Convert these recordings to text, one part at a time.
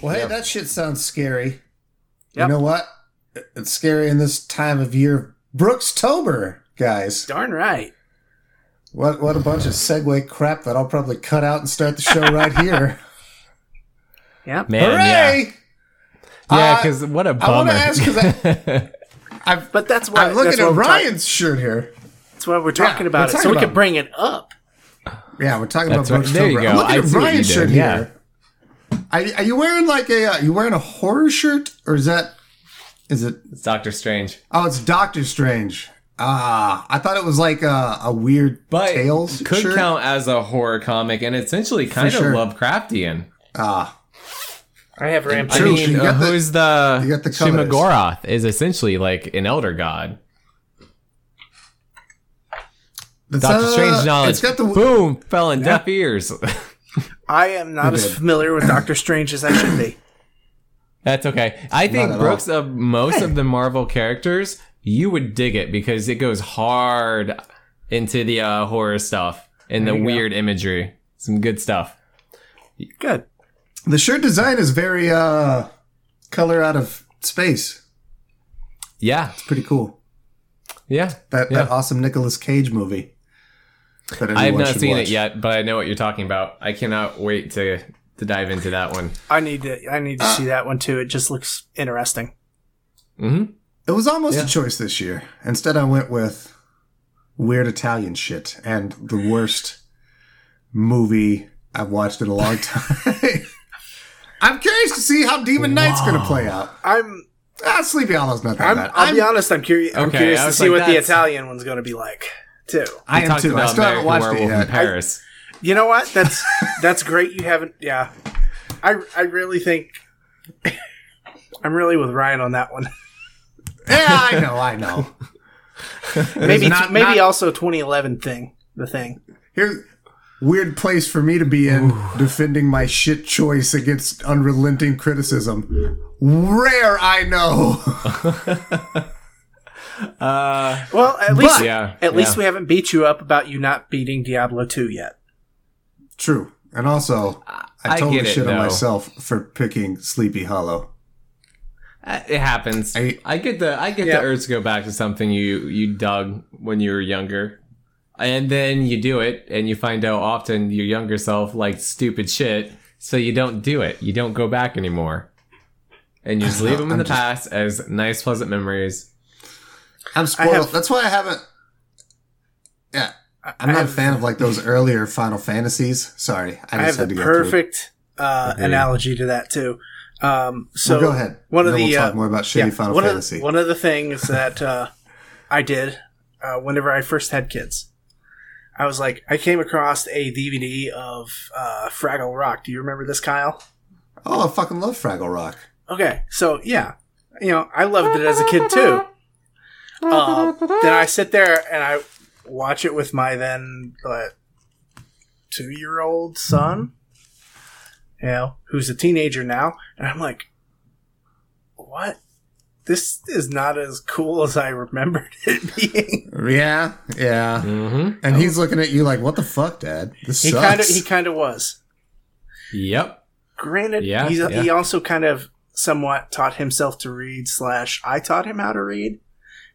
Well, hey, that shit sounds scary. Yep. You know what? It's scary in this time of year. Brooks Tober, guys. Darn right. What what a bunch of segue crap that I'll probably cut out and start the show right here. Yep. Man, Hooray! yeah, yeah. Uh, Because what a bummer. I want to ask because I've But that's why I'm looking at why we're talk- Ryan's shirt here. That's why we're talking we're about it, so talking we can bring it up. Yeah, we're talking That's about right. Brooks There you go. I'm I at see what Ryan's shirt did, yeah. here. Are, are you wearing like a? Uh, you wearing a horror shirt or is that? Is it? it's Doctor Strange. Oh, it's Doctor Strange. Ah, I thought it was like a, a weird But Tales could shirt. count as a horror comic and essentially kind sure. of Lovecraftian. Ah, I have I Rampage. True, mean, you got uh, the- who's the, you got the colors. Shuma-Gorath is essentially like an elder god. That's, Doctor uh, Strange knowledge. It's got the boom fell in deaf ears. I am not as familiar with Doctor Strange as I should be. That's okay. I think at Brooks of most of the Marvel characters, you would dig it because it goes hard into the uh, horror stuff and the you go. weird imagery. Some good stuff. Good. the shirt design is very uh color out of space. Yeah, it's Pretty cool. yeah. That Yeah. that awesome Nicolas Cage movie. That I have not seen watch. it yet, but I know what you're talking about. I cannot wait to to dive into that one. I need to. I need to see that one too. It just looks interesting. hmm It was almost Yeah. a choice this year. Instead, I went with weird Italian shit and the worst movie I've watched in a long time. I'm curious to see how Demon Knight's going to play out. I'm. Ah, Sleepy Hollow's not that I'm. bad. I'll I'm, be honest. I'm curious. I'm curious to see like, what the Italian one's going to be like too. I am talked too. I about still haven't American watched it Werewolf in yet. Paris. You know what? That's that's great. You haven't. Yeah. I I really think. I'm really with Ryan on that one. yeah, I know, I know. Maybe not- maybe not- also 2011 thing. The thing. Here's weird place for me to be in defending my shit choice against unrelenting criticism. Rare, I know. Uh, Well, at least But- yeah. at least we haven't beat you up about you not beating Diablo 2 yet. True. And also, I I totally get it, shit on myself for picking Sleepy Hollow. Uh, It happens. I- I, get the I get Yeah. the urge to go back to something you you dug when you were younger, and then you do it, and you find out often your younger self liked stupid shit, so you don't do it. You don't go back anymore, and you just leave them in I'm the just- past as nice, pleasant memories. I'm spoiled. have- That's why I haven't. Yeah. I'm I not have- a fan of like those earlier Final Fantasies. Sorry. I, I have the to go through perfect uh, analogy to that too. Um, so Well, go ahead. One of the we'll uh, talk more about shitty yeah, Final one Fantasy. Of the, one of the things that uh, I did uh, whenever I first had kids, I was like, I came across a DVD of uh, Fraggle Rock. Do you remember this, Kyle? oh, I fucking love Fraggle Rock. Okay, so yeah, you know, I loved it as a kid too. Um, then I sit there and I watch it with my then uh, two-year-old son, you know, who's a teenager now, and I'm like, "What? This is not as cool as I remembered it being." Yeah, yeah. Mm-hmm. And he's looking at you like, "What the fuck, Dad? This He sucks." kind of, he kind of was. Yep. Granted, Yeah, he's, yeah. he also kind of somewhat taught himself to read. Slash, I taught him how to read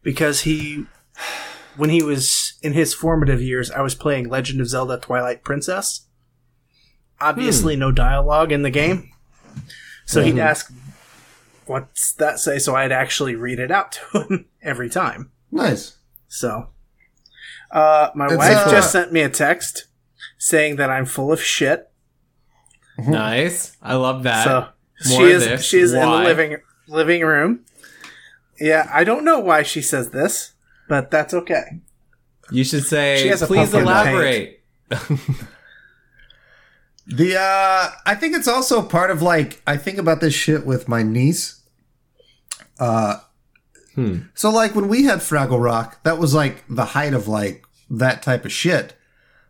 because he, when he was in his formative years, I was playing Legend of Zelda: Twilight Princess. Obviously, Hmm. no dialogue in the game, so he'd ask, "What's that say?" So I'd actually read it out to him every time. nice. So, uh, my It's, wife uh, just sent me a text saying that I'm full of shit. Nice. I love that. So More she is this. she is in the living living room. Yeah, I don't know why she says this, but that's okay. you should say, She has a please elaborate. The uh I think it's also part of like I think about this shit with my niece. Uh Hmm. so like when we had Fraggle Rock, that was like the height of like that type of shit.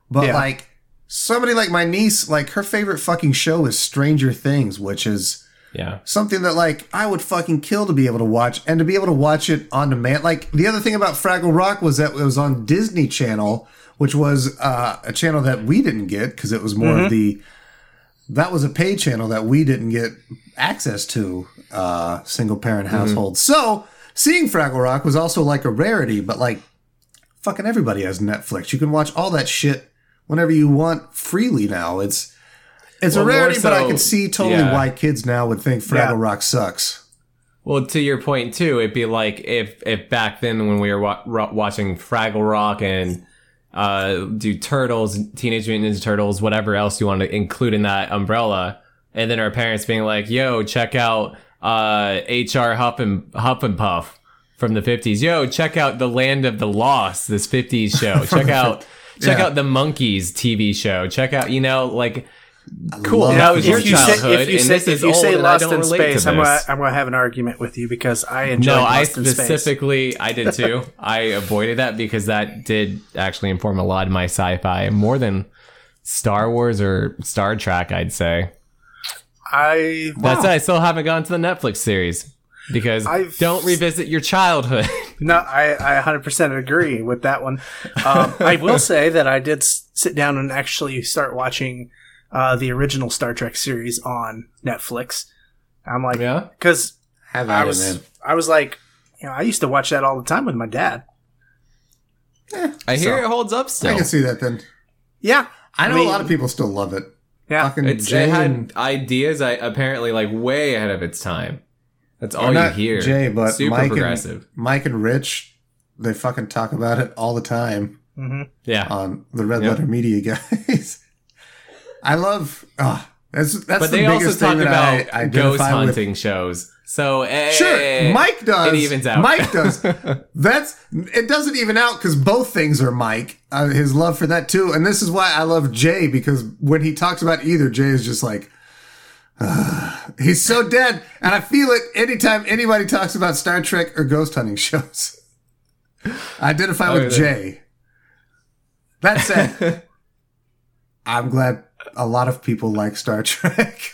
But Yeah. like somebody like my niece, like her favorite fucking show is Stranger Things, which is Yeah. something that like I would fucking kill to be able to watch and to be able to watch it on demand. Like the other thing about Fraggle Rock was that it was on Disney Channel, which was uh, a channel that we didn't get because it was more of the that was a pay channel that we didn't get access to uh, single parent households. So seeing Fraggle Rock was also like a rarity, but like fucking everybody has Netflix. You can watch all that shit whenever you want freely now. It's it's Well, a rarity, but I can see totally yeah. why kids now would think Fraggle Yeah. Rock sucks. Well, to your point too, it'd be like if if back then when we were wa- ro- watching Fraggle Rock and uh, do Turtles, Teenage Mutant Ninja Turtles, whatever else you want to include in that umbrella, and then our parents being like, "Yo, check out uh, H.R. Huff and Huff and Puff from the '50s. Yo, check out The Land of the Lost, this '50s show. Check out." Check Yeah. out the Monkees TV show. Check out, you know, like, cool. That If you say- if you say, if you say Lost in Space, I'm gonna, I'm gonna have an argument with you because I enjoy No, I Lost in Space. specifically I did too. I avoided that because that did actually inform a lot of my sci-fi more than Star Wars or Star Trek. I'd say I that's why I still haven't gone to the Netflix series because I've- don't revisit your childhood. No, I, I 100% agree with that one. Um, I will say that I did s- sit down and actually start watching uh, the original Star Trek series on Netflix. I'm like, yeah, because I was. I was like, you know, I used to watch that all the time with my dad. I hear So, it holds up still. I can see that then. Yeah, I know mean- a lot of people still love it. yeah. Fucking Jay it had and- ideas. I apparently like way ahead of its time. That's all or you hear. Jay, but super Mike progressive. and Mike and Rich, they fucking talk about it all the time hmm yeah, on the Red Yep. Letter Media guys. I love. ah, that's that's but the they also talk thing about I ghost identify with. hunting shows. So eh, Sure, Mike does. It evens out. Mike does. That's it. Doesn't even out because both things are Mike. Uh, his love for that too, and this is why I love Jay because when he talks about either, Jay is just like, "Ah." he's so dead, and I feel it anytime anybody talks about Star Trek or ghost hunting shows. I identify with Jay. That said, I'm glad a lot of people like Star Trek.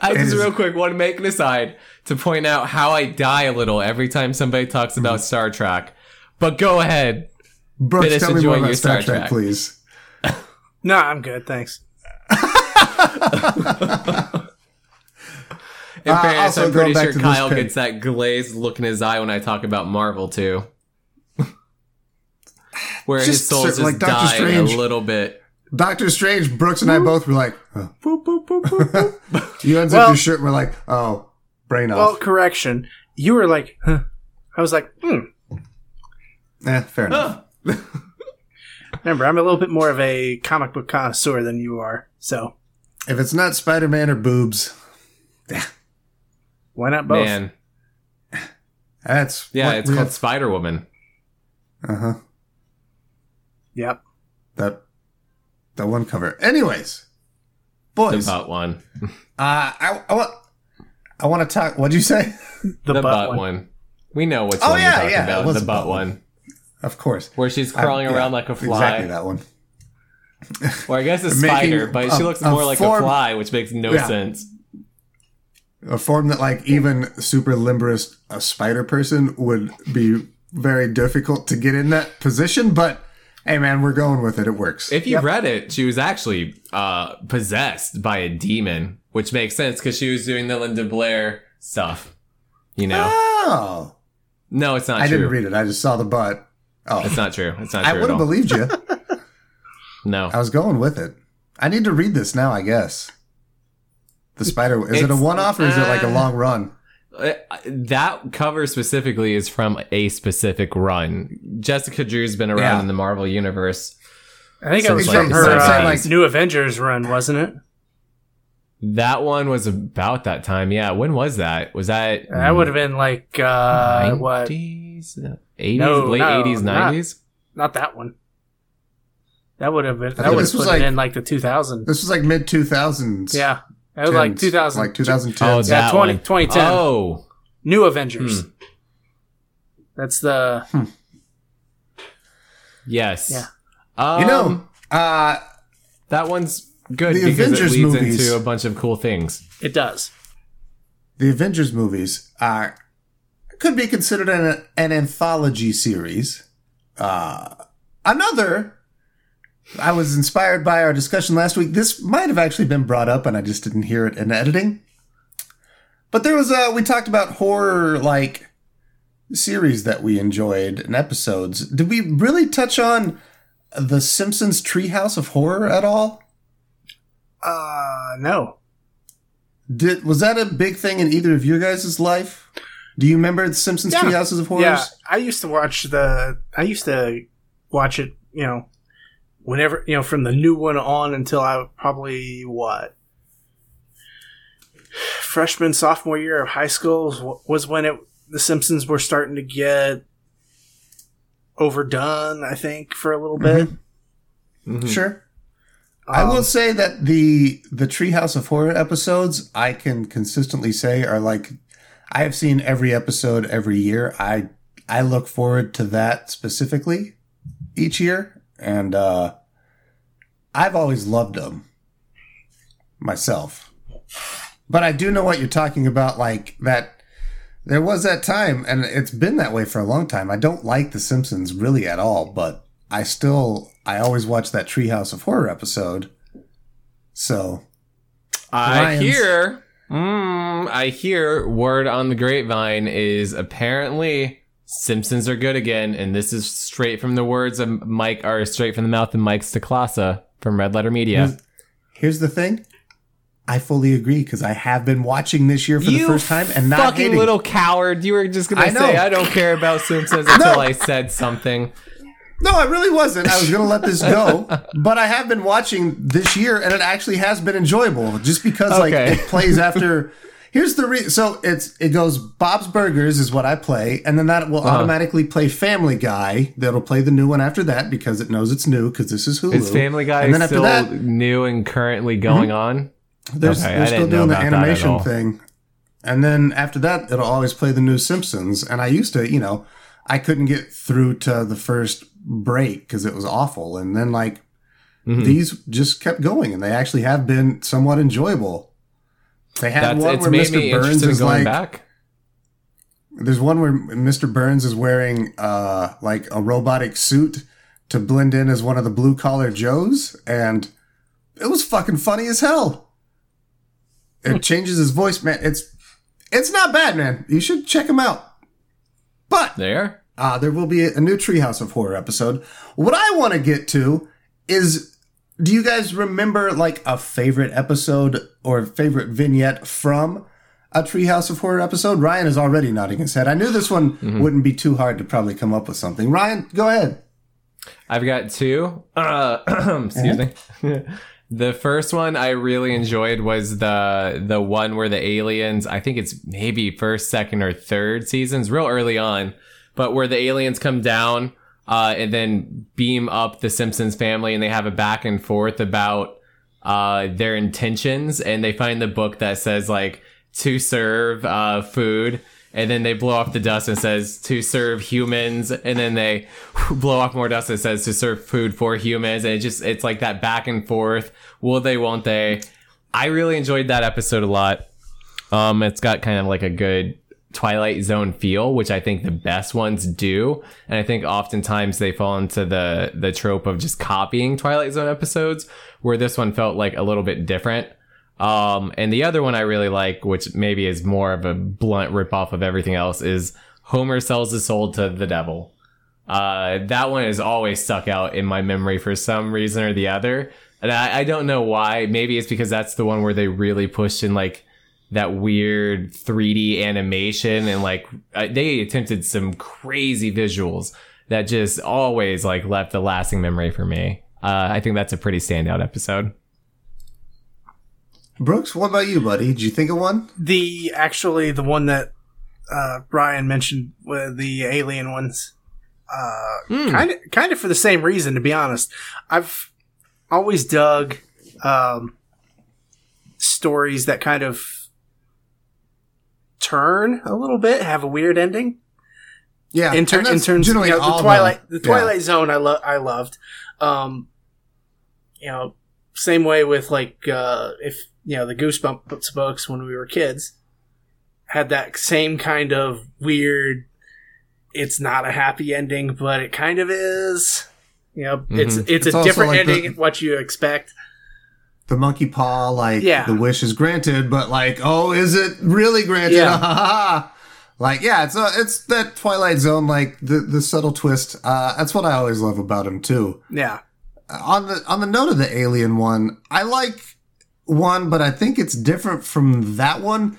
I It just is- real quick want to make an aside to point out how I die a little every time somebody talks about Mm-hmm. Star Trek. But go ahead. Brooks, Finish tell me more about your Star, Star Trek, Trek. please. No, I'm good. Thanks. In Uh, fairness, also I'm pretty sure Kyle gets that glazed look in his eye when I talk about Marvel too. Where his Just soul's just like Doctor Strange. a little bit. Doctor Strange, Brooks and I both were like, huh. Boop, boop, boop, boop, boop. you unzip Well- your shirt and we're like, oh, brain off. Well, correction. You were like, huh. I was like, hmm. eh, fair enough. Remember, I'm a little bit more of a comic book connoisseur than you are. So If it's not Spider Man or boobs, why not both? Man. that's Yeah, what it's called have- Spider Woman. uh-huh. Yep. That that one cover. Anyways, The boys, uh, butt one. uh, I, I want I want to talk. What'd you say? The, The, butt, butt, one. one. We know which Oh, one yeah, you're talking yeah, about. The the butt butt one. Of course, Where she's crawling I- yeah, around like a fly. Exactly that one. Or I guess a spider, but she a- looks a more like form- a fly, which makes no Yeah. sense. A form that like even super limberest a spider person would be very difficult to get in that position. But hey, man, we're going with it. It works. If you Yep. read it, she was actually uh, possessed by a demon, which makes sense because she was doing the Linda Blair stuff. You know? oh, no, it's not I true. didn't read it. I just saw the butt. Oh, It's not true. It's not true. I would have believed you. no. I was going with it. I need to read this now, I guess. The spider is it a one off or is it like a uh, long run? Uh, That cover specifically is from a specific run. Jessica Drew's been around Yeah. in the Marvel universe. I think it was it's from her uh, like- New Avengers run, wasn't it? That one was about that time. Yeah. When was that? Was that That would have been like uh, what? 80s, No, late no, 80s, 90s? Not that one. That would have been. That would this have was put like- in like the 2000s. This was like mid two thousands. Yeah, that was like 2000. Like 2010. Oh, Yeah, that 20 one. 2010. Oh, New Avengers. Hmm. That's the. yes. Yeah. Um, you know, uh, that one's good The because Avengers it leads movies- into a bunch of cool things. It does. the Avengers movies are could be considered an, an anthology series. Uh, another, I was inspired by our discussion last week. This might have actually been brought up and I just didn't hear it in editing. But there was a, we talked about horror like series that we enjoyed and episodes. Did we really touch on The Simpsons Treehouse of Horror at all? Uh, no. Did was that a big thing in either of your guys' life? Do you remember The Simpsons Yeah. Treehouses of Horrors? Yeah, I used to watch the. I used to watch it. You know, whenever you know from the new one on until I probably what freshman sophomore year of high school was- was when it the Simpsons were starting to get overdone. I think for a little bit. Mhm. Sure. I Um, will say that the the Treehouse of Horror episodes I can consistently say are like I have seen every episode every year. I I look forward to that specifically each year, and uh, I've always loved them myself. But I do know what you're talking about. Like that, there was that time, and it's been that way for a long time. I don't like The Simpsons really at all, but I still, I always watch that Treehouse of Horror episode. So I hear, mm, I hear word on the grapevine is apparently Simpsons are good again, and this is straight from the words of Mike, or straight from the mouth of Mike Stoklasa from Red Letter Media. here's the thing. I fully agree because I have been watching this year for the first time and not fucking hating. little coward! You were just gonna I know. say I don't care about Simpsons until I said something. No, I really wasn't. I was going to let this go, but I have been watching this year, and it actually has been enjoyable. Just because like it plays after. Here's the re- so it's it goes Bob's Burgers is what I play, and then that will Uh-huh. automatically play Family Guy. That'll play the new one after that because it knows it's new because this is Hulu. Is Family Guy And then after still that- Mm-hmm. new and currently going on? There's, Okay, they're still doing the about that at animation thing. And then after that, it'll always play the new Simpsons. And I used to, you know, I couldn't get through to the first break because it was awful. And then, like, Mhm. these just kept going and they actually have been somewhat enjoyable. They had That's one where Mr. Burns is going like, back. there's one where Mr. Burns is wearing, uh, like a robotic suit to blend in as one of the blue collar Joes. And it was fucking funny as hell. It changes his voice, man. It's it's not bad, man. You should check him out. But There. uh, there will be a new Treehouse of Horror episode. What I want to get to is, do you guys remember like a favorite episode or favorite vignette from a Treehouse of Horror episode? Ryan is already nodding his head. I knew this one wouldn't be too hard to probably come up with something. Ryan, go ahead. I've got two. Uh, excuse me. the first one I really enjoyed was the the one where the aliens. I think it's maybe first, second, or third seasons, real early on, but where the aliens come down uh, and then beam up the Simpsons family, and they have a back and forth about uh, their intentions, and they find the book that says like to serve uh, food. And then they blow off the dust and says to serve humans, and then they blow off more dust and says to serve food for humans, and it just it's like that back and forth. Will they? Won't they? I really enjoyed that episode a lot. Um, it's got kind of like a good Twilight Zone feel, which I think the best ones do, and I think oftentimes they fall into the the trope of just copying Twilight Zone episodes, where this one felt like a little bit different. Um, and the other one I really like, which maybe is more of a blunt ripoff of everything else, is Homer sells his soul to the devil. Uh, that one has always stuck out in my memory for some reason or the other. And I, I don't know why. Maybe it's because that's the one where they really pushed in like that weird 3D animation and like uh, they attempted some crazy visuals that just always like left a lasting memory for me. Uh, I think that's a pretty standout episode. Brooks, what about you, buddy? Did you think of one? The actually the one that uh, Brian mentioned with the alien ones. Uh, Hmm. kind of kind of for the same reason to be honest i've always dug um, stories that kind of turn a little bit have a weird ending Yeah, in, ter- and in terms generally you know, all the twilight the yeah. twilight zone i love i loved um you know same way with like uh if you know the goosebumps books when we were kids had that same kind of weird it's not a happy ending, but it kind of is. You know, it's it's, It's a different like ending than what you expect. The monkey paw, like Yeah. the wish is granted, but like, oh, is it really granted? Yeah. like, yeah, it's uh, it's that Twilight Zone, like the the subtle twist. Uh, that's what I always love about him too. Yeah. On the on the note of the alien one, I like one, but I think it's different from that one.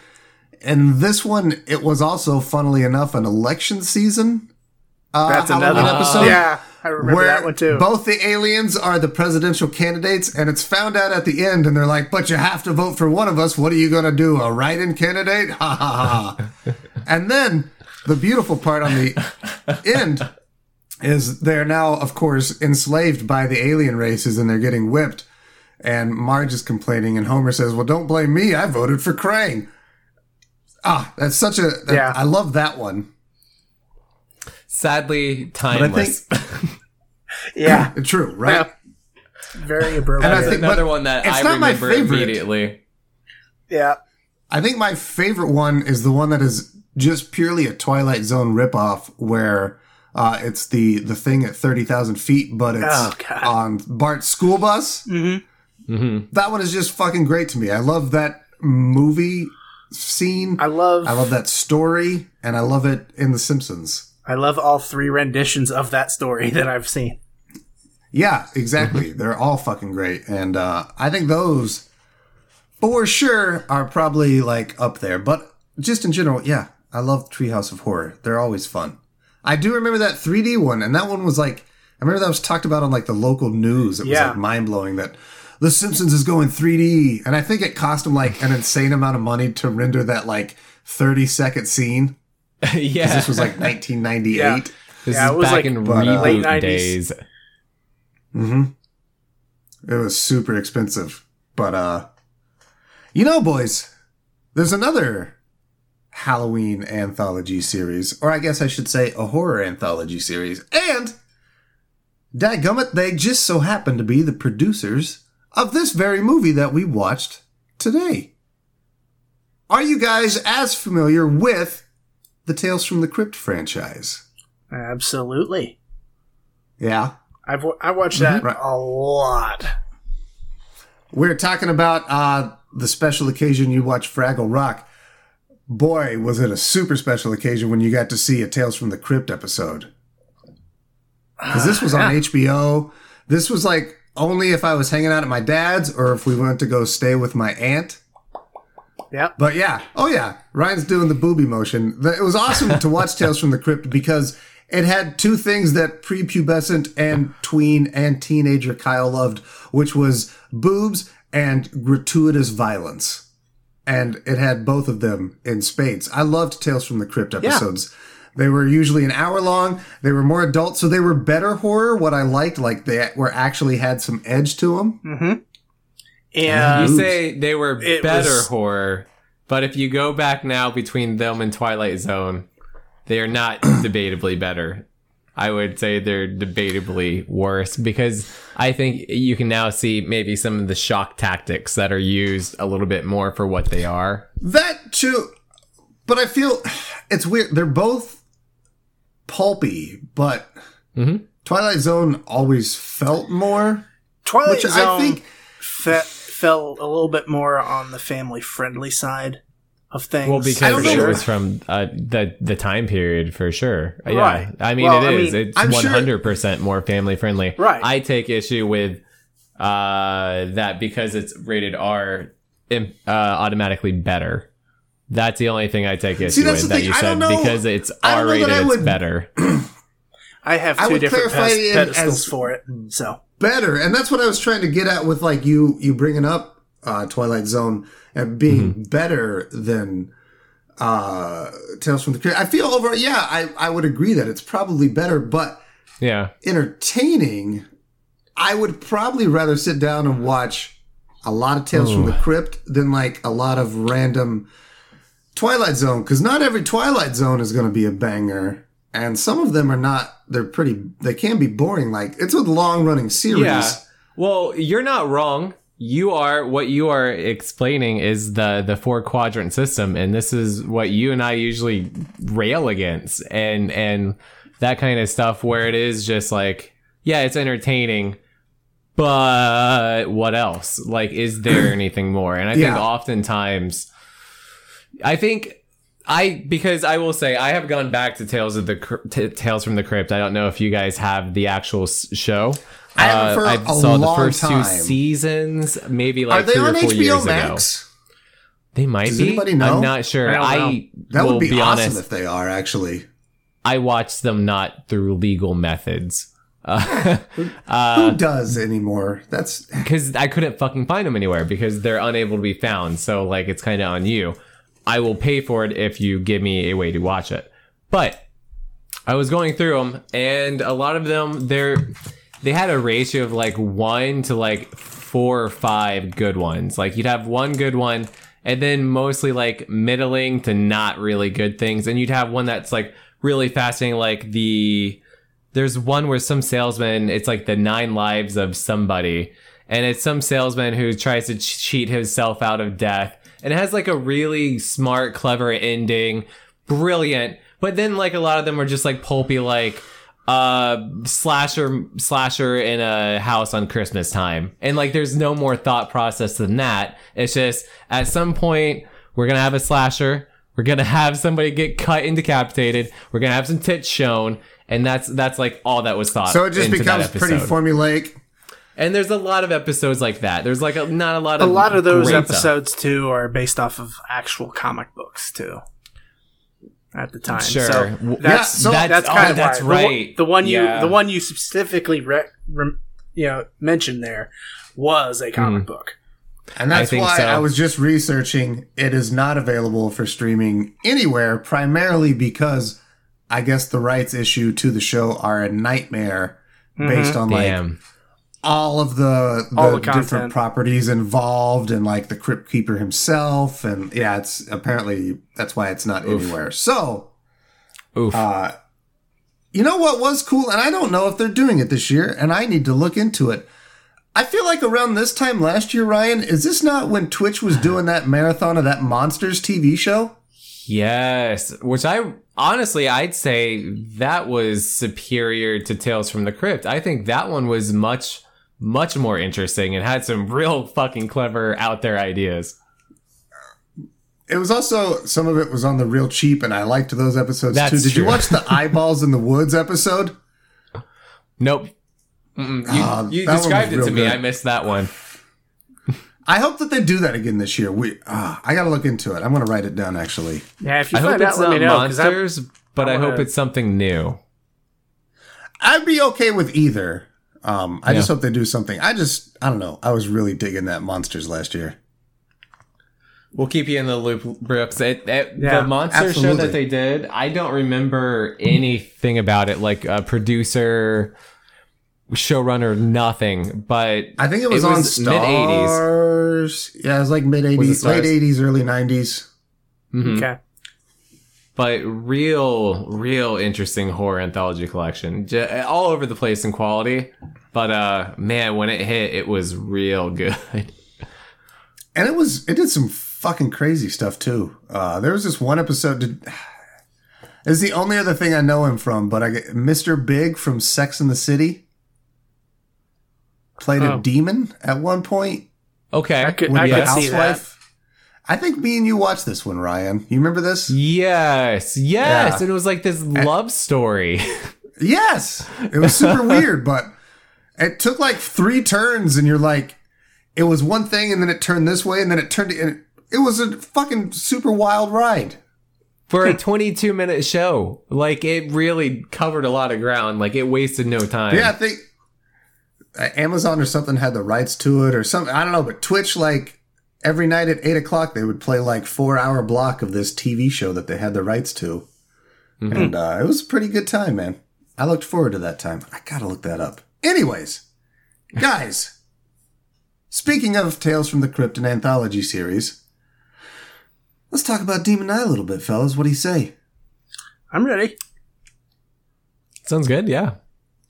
And this one, it was also, funnily enough, an election season. Uh, That's Halloween another episode Yeah, I remember where that one too. both the aliens are the presidential candidates, and it's found out at the end, and they're like, "But you have to vote for one of us. What are you gonna do? A write-in candidate? Ha ha ha!" and then the beautiful part on the end is they're now, of course, enslaved by the alien races, and they're getting whipped. And Marge is complaining, and Homer says, "Well, don't blame me. I voted for Krang." Ah, that's such a. that- Yeah. I love that one. Sadly, I think- timeless. yeah, True, right? Yeah. very appropriate. And I think- Another one that it's I not my remember favorite. immediately. yeah, I think my favorite one is the one that is just purely a Twilight Zone ripoff, where uh, it's the the thing at thirty thousand feet, but it's Oh, on Bart's school bus. hmm That one is just fucking great to me. I love that movie scene. I love I love that story, and I love it in The Simpsons. I love all three renditions of that story that I've seen. Yeah, exactly. They're all fucking great, and uh, I think those for sure are probably like up there. But just in general, yeah, I love Treehouse of Horror. They're always fun. I do remember that 3D one, and that one was like I remember that was talked about on like the local news. It was Yeah. like mind blowing that The Simpsons is going 3D, and I think it cost them like an insane amount of money to render that like 30 second scene. yeah, This was like 1998. Yeah. This Yeah, is it was back like in but, uh, reboot late 90s. days. It was super expensive. But uh you know, boys, there's another Halloween anthology series, or I guess I should say a horror anthology series. And dadgummit, they just so happen to be the producers of this very movie that we watched today. Are you guys as familiar with the Tales from the Crypt franchise? Absolutely, Yeah. I've wa- I watched that Right. a lot. We're talking about uh, the special occasion you watch Fraggle Rock. Boy, was it a super special occasion when you got to see a Tales from the Crypt episode. Because this was on HBO. This was like only if I was hanging out at my dad's or if we went to go stay with my aunt. Yep. But yeah, oh yeah, Ryan's doing the booby motion. It was awesome to watch Tales from the Crypt because it had two things that prepubescent and tween and teenager Kyle loved, which was boobs and gratuitous violence. And it had both of them in spades. I loved Tales from the Crypt episodes. They were usually an hour long. They were more adult, so they were better horror. What I liked, like they were actually had some edge to them. Mm-hmm. And You say they were better was- horror, but if you go back now between them and Twilight Zone, they are not debatably better. I would say they're debatably worse because I think you can now see maybe some of the shock tactics that are used a little bit more for what they are. That too, but I feel it's weird. They're both pulpy, but Mhm. Twilight Zone always felt more. Twilight Which I Zone think- fe- fell a little bit more on the family friendly side of things. Well, because don't it was from uh, the the time period for sure. Yeah, I mean Well, it I is. mean, it's I'm one sure- hundred percent more family friendly. Right. I take issue with uh, that because it's rated R, uh, automatically better. That's the only thing I take issue that's with that thing. you said because it's R rated, It's would- better. I have I two would different clarify pes- it pedestals as- for it. So better. And that's what i was trying to get at with like you you bringing up uh twilight zone and being better than uh tales from the crypt. I feel over yeah i i would agree that it's probably better but Yeah, entertaining i would probably rather sit down and watch a lot of tales from the crypt than like a lot of random twilight zone because not every twilight zone is going to be a banger and some of them are not they're pretty they can be boring like it's a long running series. Yeah. Well, you're not wrong. you are what you are explaining is the the four quadrant system and this is what you and I usually rail against. And and that kind of stuff where it is just like yeah it's entertaining but what else? Like is there anything more? And I think oftentimes I think I because I will say I have gone back to Tales of the t- Tales from the Crypt. I don't know if you guys have the actual s- show. I haven't for I a saw the first time. two seasons, maybe like they three or four years HBO ago. They might Does be. anybody know? I'm not sure. I I. That will would be, be awesome honest. if they are actually. I watched them not through legal methods. Uh, Who does anymore? That's because I couldn't fucking find them anywhere because they're unable to be found. So like it's kind of on you. I will pay for it if you give me a way to watch it. But I was going through them, and a lot of them they're they had a ratio of like one to like four or five good ones. Like you'd have one good one, and then mostly like middling to not really good things, and you'd have one that's like really fascinating, like the there's one where some salesman it's like the nine lives of somebody and it's some salesman who tries to ch- cheat himself out of death and it has like a really smart clever ending. Brilliant. But then like a lot of them are just like pulpy like uh slasher slasher in a house on christmas time. And like there's no more thought process than that. It's just at some point we're gonna have a slasher. We're gonna have somebody get cut and decapitated. We're gonna have some tits shown. And that's that's like all that was thought so it just becomes pretty formulaic. And there's a lot of episodes like that there's like a, not a lot of A lot of those great stuff. episodes too are based off of actual comic books too. At the time, Sure. So W- that's so- that's, that's- kind oh, of that's why. Right. The, one you Yeah. the one you specifically re, rem, you know mentioned there was a comic Hmm. book. And that's think why so. I was just researching. It is not available for streaming anywhere, primarily because I guess the rights issue to the show are a nightmare based on like damn all of the, the, All the different properties involved and like the crypt keeper himself and yeah it's apparently that's why it's not anywhere. So Oof. uh you know what was cool and i don't know if they're doing it this year and i need to look into it. I feel like around this time last year ryan is this not when twitch was doing that marathon of that monsters tv show? Yes, which I honestly I'd say that was superior to Tales from the Crypt. I think that one was much much more interesting and had some real fucking clever out there ideas. it was also some of it was on the real cheap and i liked those episodes That's too did you watch the eyeballs in the woods episode Nope. Mm-mm. You, Ah, you described it to me. good. I missed that one. I hope that they do that again this year. We, uh, I gotta look into it. I'm gonna write it down actually. Yeah, if you I hope find it's out, let not me know. 'cause I- monsters, but I, I hope it's something new. I'd be okay with either. Um, I just hope they do something. I just, I don't know. I was really digging that monsters last year. We'll keep you in the loop, Brooks. It, it, Yeah, the monster show that they did, I don't remember anything about it, like a producer, showrunner, nothing. But I think it was, It on was mid-eighties. Stars. Yeah, it was like mid 80s, late 80s, early 90s. mhm. Okay. But real, real interesting horror anthology collection, J- all over the place in quality. But uh, man, when it hit, it was real good. And it was, it did some fucking crazy stuff too. Uh, there was this one episode. Did, it's the only other thing I know him from, but I get Mr. Big from Sex and the City played a Oh. demon at one point. Okay, I could- with I the could see that. I think me and you watched this one, Ryan. You remember this? Yes, yes, Yeah. and it was like this love story. Yes. It was super weird, but it took like three turns, and you're like, it was one thing, and then it turned this way, and then it turned. And it was a fucking super wild ride. for a 22 minute show. Like it really covered a lot of ground. Like it wasted no time. Yeah, I think Amazon or something had the rights to it, or something. I don't know, but Twitch, like every night at eight o'clock, they would play like four hour block of this TV show that they had the rights to, and uh, it was a pretty good time, man. I looked forward to that time. I gotta look that up. Anyways, guys, speaking of Tales from the Crypt and anthology series, let's talk about Demon Knight a little bit, fellas. What do you say? I'm ready. Sounds good. Yeah.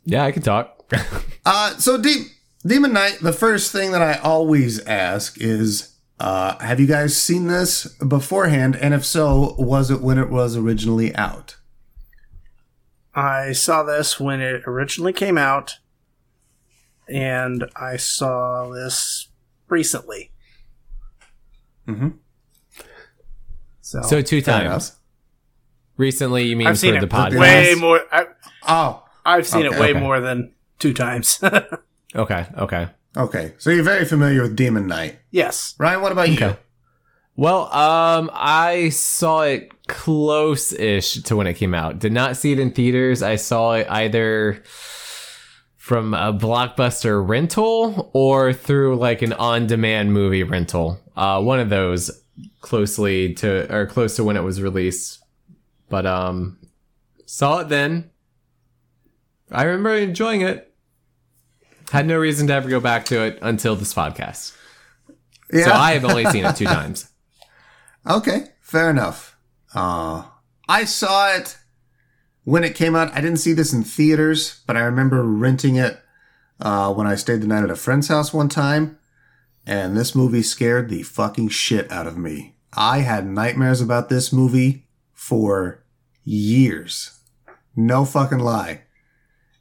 Yeah, I can talk. Uh, so deep Demon Knight, the first thing that I always ask is, uh, have you guys seen this beforehand? And if so, was it when it was originally out? I saw this when it originally came out, and I saw this recently. Mm-hmm. So, So two times. Recently, you mean I've for seen the it podcast? way more. I, Oh, I've seen Okay. it way Okay. more than two times. Okay, okay. Okay. So you're very familiar with Demon Knight. yes. Ryan, what about you? Well, um, I saw it close-ish to when it came out. Did not see it in theaters. I saw it either from a blockbuster rental or through like an on-demand movie rental. Uh, one of those closely to or close to when it was released. But um, saw it then. I remember enjoying it. Had no reason to ever go back to it until this podcast. Yeah. So I have only seen it two times. Okay, fair enough. Uh, I saw it when it came out. I didn't see this in theaters, but I remember renting it uh, when I stayed the night at a friend's house one time. And this movie scared the fucking shit out of me. I had nightmares about this movie for years. No fucking lie.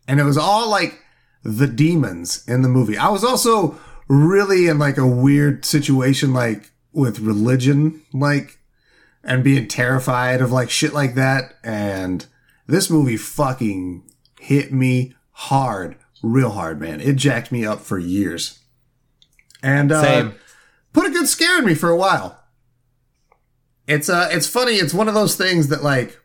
And it was all like the demons in the movie. I was also really in like a weird situation, like with religion, like, and being terrified of like shit like that. And this movie fucking hit me hard, real hard, man. It jacked me up for years. And, uh, Same. put a good scare in me for a while. It's uh it's funny, it's one of those things that like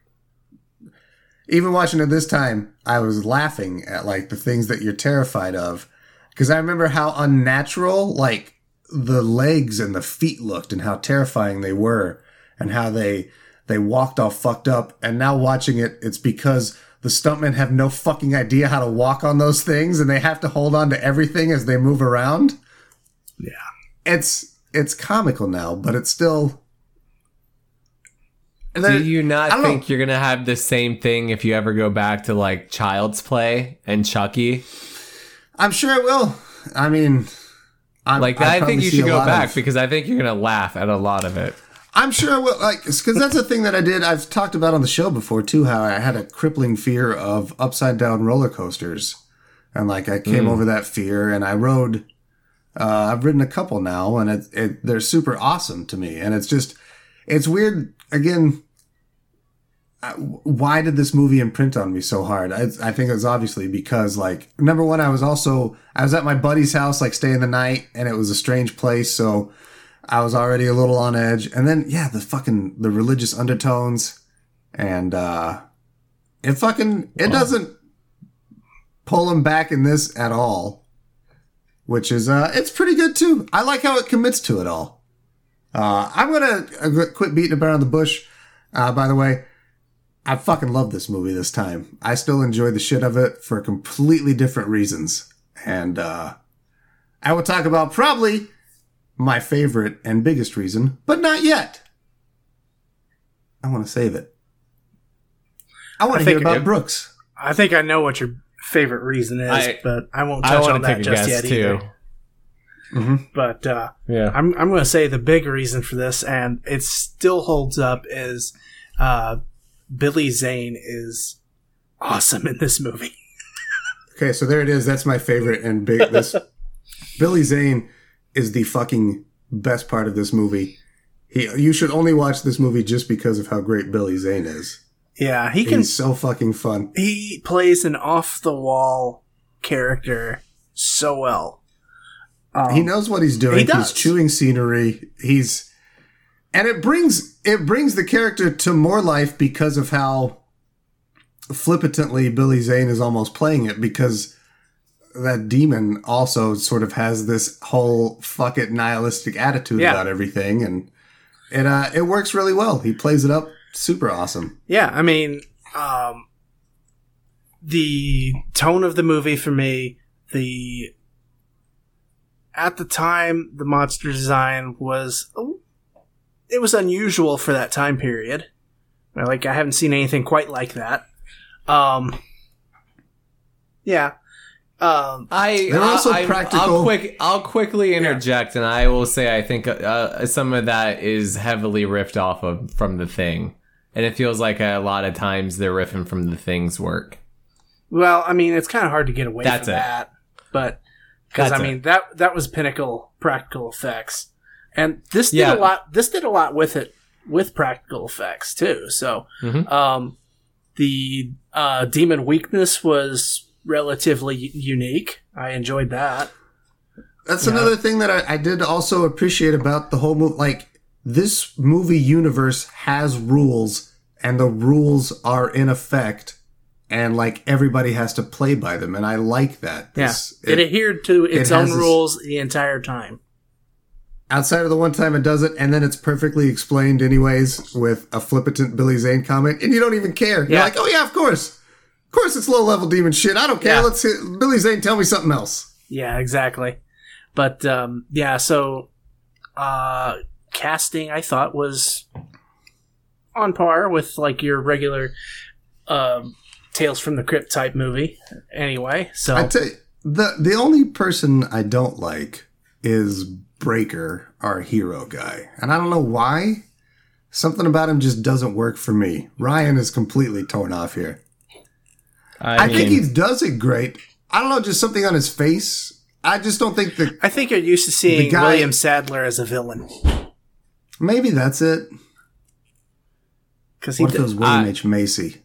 even watching it this time, I was laughing at like the things that you're terrified of. Cause I remember how unnatural like the legs and the feet looked and how terrifying they were and how they they walked all fucked up. And now watching it, it's because the stuntmen have no fucking idea how to walk on those things and they have to hold on to everything as they move around Yeah. it's it's comical now, but it's still. Do you not think know. you're gonna have the same thing if you ever go back to like Child's Play and Chucky? I'm sure I will. I mean, I'm, Like I'd I think you should go back of- because I think you're gonna laugh at a lot of it. I'm sure I will. Like, because that's a thing that I did. I've talked about on the show before too. How I had a crippling fear of upside down roller coasters, and like I came over that fear, and I rode. Uh, I've ridden a couple now, and it, it they're super awesome to me. And it's just, it's weird. Again, why did this movie imprint on me so hard? I, I think it was obviously because like number one, I was also I was at my buddy's house like staying the night, and it was a strange place, so I was already a little on edge. And then yeah, the fucking the religious undertones, and uh it fucking it doesn't pull him back in this at all, which is uh it's pretty good too. I like how it commits to it all. Uh, I'm gonna uh, quit beating around the bush. Uh, by the way, I fucking love this movie this time. I still enjoy the shit of it for completely different reasons. And, uh, I will talk about probably my favorite and biggest reason, but not yet. I want to save it. I want I to hear think about Brooks. I think I know what your favorite reason is, I- but I won't touch want on to that just yet too. either. But uh, Yeah. I'm I'm going to say the big reason for this, and it still holds up, is uh, Billy Zane is awesome in this movie. Okay, so there it is. That's my favorite and big. This Billy Zane is the fucking best part of this movie. He, you should only watch this movie just because of how great Billy Zane is. Yeah, he can. He's so fucking fun. He plays an off the wall character so well. Um, he knows what he's doing. he does. He's chewing scenery. He's and it brings it brings the character to more life because of how flippantly Billy Zane is almost playing it because that demon also sort of has this whole fuck it nihilistic attitude Yeah. about everything and it uh it works really well. He plays it up super awesome. Yeah, I mean, um, the tone of the movie for me, the at the time the monster design was it was unusual for that time period. Like I haven't seen anything quite like that. Um, yeah, Um, I They're also I, practical. I'll quick. I'll quickly interject, and I will say I think uh, some of that is heavily riffed off of from the thing, and it feels like a lot of times they're riffing from the thing's work. well, I mean, it's kind of hard to get away That's from it. that, but because I That's it. mean that that was pinnacle practical effects, and this did Yeah. a lot. This did a lot with it with practical effects too. So, Mhm. um, the uh, demon weakness was relatively unique. I enjoyed that. That's another thing that I, I did also appreciate about the whole movie. Like, this movie universe has rules, and the rules are in effect, and like everybody has to play by them, and I like that. Yeah, This- it, adhered to its it own has this- rules the entire time. outside of the one time it does it, and then it's perfectly explained anyways with a flippant Billy Zane comment, and you don't even care. You're like, oh yeah, of course. Of course it's low level demon shit. I don't care. Yeah. Let's hear, Billy Zane tell me something else. Yeah, exactly. But um, yeah, so uh, casting I thought was on par with like your regular um, Tales from the Crypt type movie. Anyway, so I tell you, the the only person I don't like is Breaker, our hero guy, and I don't know why. Something about him just doesn't work for me. Ryan is completely torn off here. I, I, mean, think he does it great. I don't know, just something on his face. I just don't think that. I think you're used to seeing guy- William Sadler as a villain Maybe that's it. because he What if it was William I- H Macy?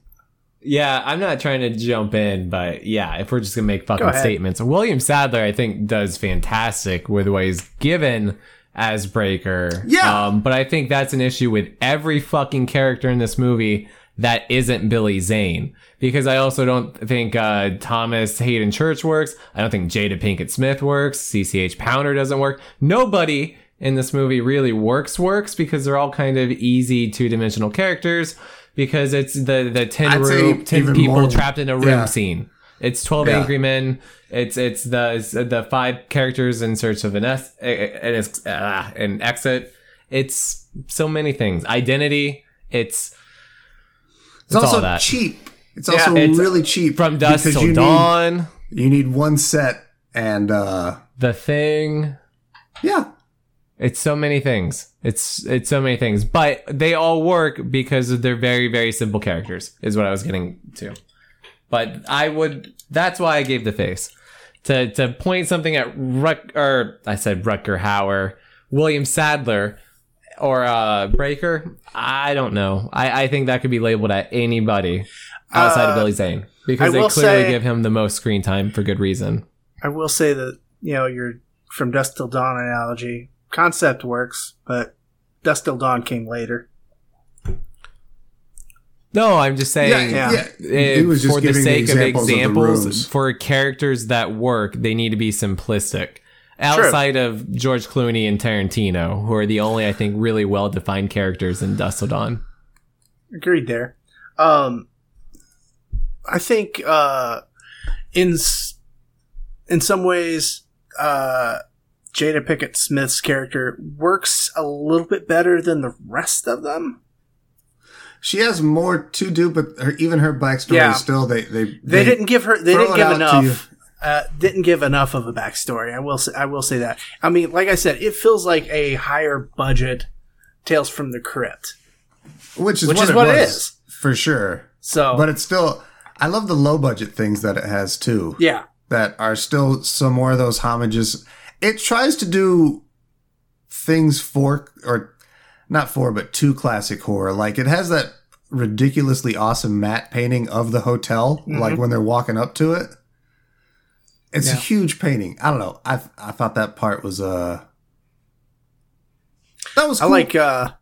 Yeah, I'm not trying to jump in, but yeah, if we're just gonna make fucking ahead. statements, William Sadler, I think, does fantastic with what he's given as Breaker. Yeah. Um, but I think that's an issue with every fucking character in this movie that isn't Billy Zane. Because I also don't think uh, Thomas Haden Church works. I don't think Jada Pinkett Smith works. CCH Pounder doesn't work. Nobody in this movie really works works because they're all kind of easy two dimensional characters. Because it's the the ten I'd room ten people more- trapped in a room yeah. scene. It's twelve Yeah. angry men. It's it's the it's the five characters in search of an es- an, uh, an exit. It's so many things. Identity. It's It's also all that. cheap. It's Yeah, also it's really cheap from dusk till you dawn. Need, you need one set, and uh the thing. yeah, It's so many things. It's it's so many things, but they all work because they're very very simple characters. Is what I was getting to. But I would. That's why I gave the face to to point something at Rut or I said Rutger Hauer, William Sadler, or uh, Breaker. I don't know. I I think that could be labeled at anybody outside of Uh, Billy Zane because they clearly say- give him the most screen time for good reason. I will say that you know your from Dust Till Dawn analogy concept works, but Dust Till Dawn came later. No, I'm just saying. yeah, yeah. yeah. Eh, He was just for the sake the of examples, examples, of for characters that work, they need to be simplistic. Outside of George Clooney and Tarantino, who are the only, I think, really well defined characters in Dust Till Dawn. Agreed there. Um, I think uh, in in some ways, uh, Jada Pinkett Smith's character works a little bit better than the rest of them. She has more to do, but her, even her backstory Yeah. is still they they They, didn't give her. They didn't give enough. Uh, didn't give enough of a backstory. I will. Say, I will say that. I mean, like I said, it feels like a higher budget Tales from the Crypt. which is which what is it what it was, is. for sure. So, But it's still, I love the low budget things that it has too. yeah, that are still some more of those homages. It tries to do things for, or not for, but to classic horror. Like it has that ridiculously awesome matte painting of the hotel, like when they're walking up to it. It's a huge painting. I don't know. I I thought that part was uh that was I like uh,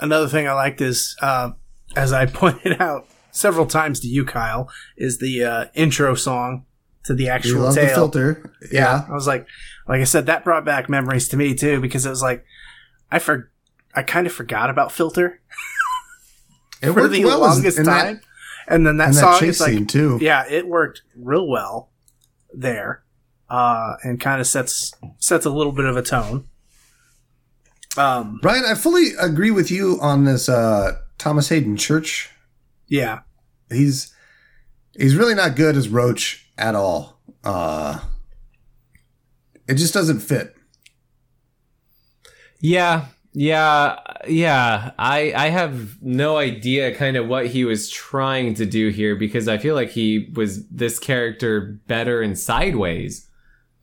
another thing I liked is uh, as I pointed out several times to you, Kyle, is the uh, intro song to the you actual love the tale. filter. yeah, I was like, like I said, that brought back memories to me too because it was like I for I kind of forgot about filter It for the well as- longest that- time, and then that and song that is like too. yeah, it worked real well there, uh, and kind of sets sets a little bit of a tone. Um, Brian, I fully agree with you on this uh Thomas Haden Church yeah, he's he's really not good as Roach at all. uh, it just doesn't fit. Yeah, yeah, yeah. I I have no idea kind of what he was trying to do here because I feel like he was this character better in Sideways.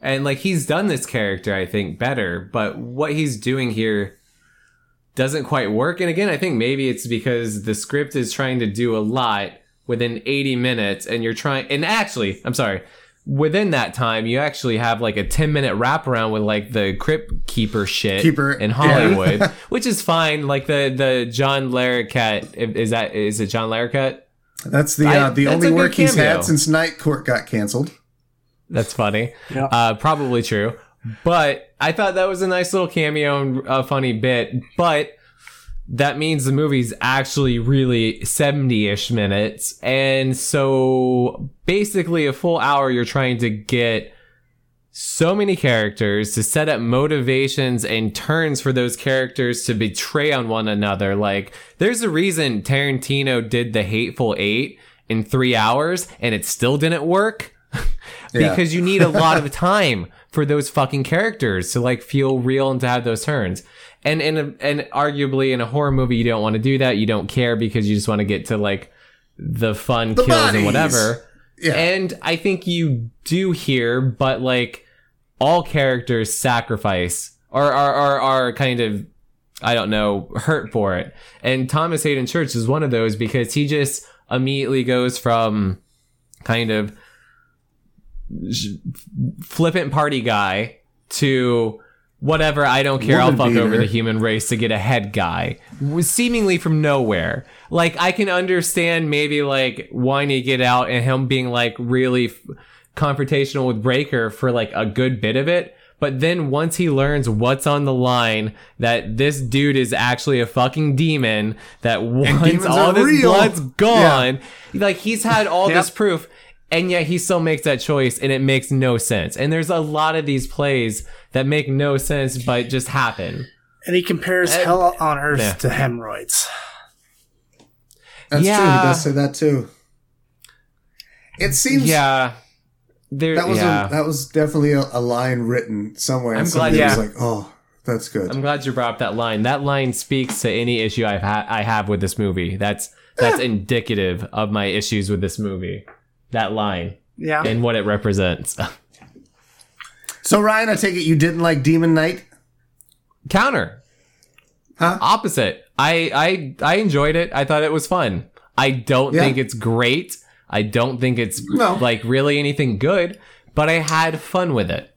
And like he's done this character I think better, but what he's doing here doesn't quite work. And again, I think maybe it's because the script is trying to do a lot within 80 minutes and you're trying and actually, I'm sorry, within that time you actually have like a 10 minute wraparound with like the crypt keeper shit Keeper, in yeah. hollywood which is fine like the the john larroquette is that is it john larroquette That's the I- uh, the that's only a good work he's had since Night Court got canceled. that's funny Yeah. uh probably true but i thought that was a nice little cameo and a funny bit but that means the movie's actually really 70-ish minutes and so basically a full hour you're trying to get so many characters to set up motivations and turns for those characters to betray on one another like there's a reason tarantino did the hateful eight in three hours and it still didn't work Yeah. because you need a lot of time for those fucking characters to like feel real and to have those turns. And in a, and arguably in a horror movie, you don't want to do that. You don't care because you just want to get to like the fun The kills bodies. and whatever. Yeah. And I think you do here, but like all characters sacrifice or are, are, are kind of, I don't know, hurt for it. And Thomas Haden Church is one of those because he just immediately goes from kind of flippant party guy to whatever I don't care. I'll Woman fuck over the human race to get a head guy seemingly from nowhere. Like I can understand maybe like to get out and him being like really f- confrontational with Breaker for like a good bit of it. But then once he learns what's on the line that this dude is actually a fucking demon that once all this real. blood's gone like he's had all Yep. this proof and yet he still makes that choice and it makes no sense and there's a lot of these plays that make no sense but just happen And he compares Uh, hell on earth yeah. to hemorrhoids. That's true. Yeah. He does say that too. It seems yeah there that was yeah a, that was definitely a, a line written somewhere. I'm glad- somebody was like, "Oh, that's good." i'm glad you brought up that line that line speaks to any issue i've ha- i have with this movie that's that's indicative of my issues with this movie that line Yeah. and what it represents so Ryan, I take it you didn't like Demon Knight? counter Huh? opposite i i i enjoyed it i thought it was fun i don't Yeah. think it's great i don't think it's No. like really anything good but i had fun with it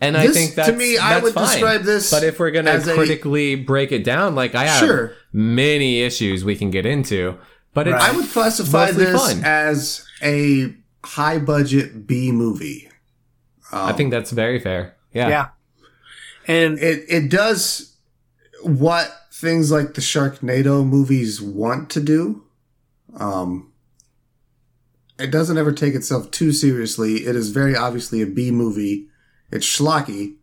and i This, think to that's I would fine. describe this but if we're gonna as a- critically break it down like i have Sure. many issues we can get into but it's I would classify this fun. as a high budget B movie. i think that's very fair yeah yeah. And it it does what things like the Sharknado movies want to do. Um, it doesn't ever take itself too seriously. It is very obviously a B movie. It's schlocky,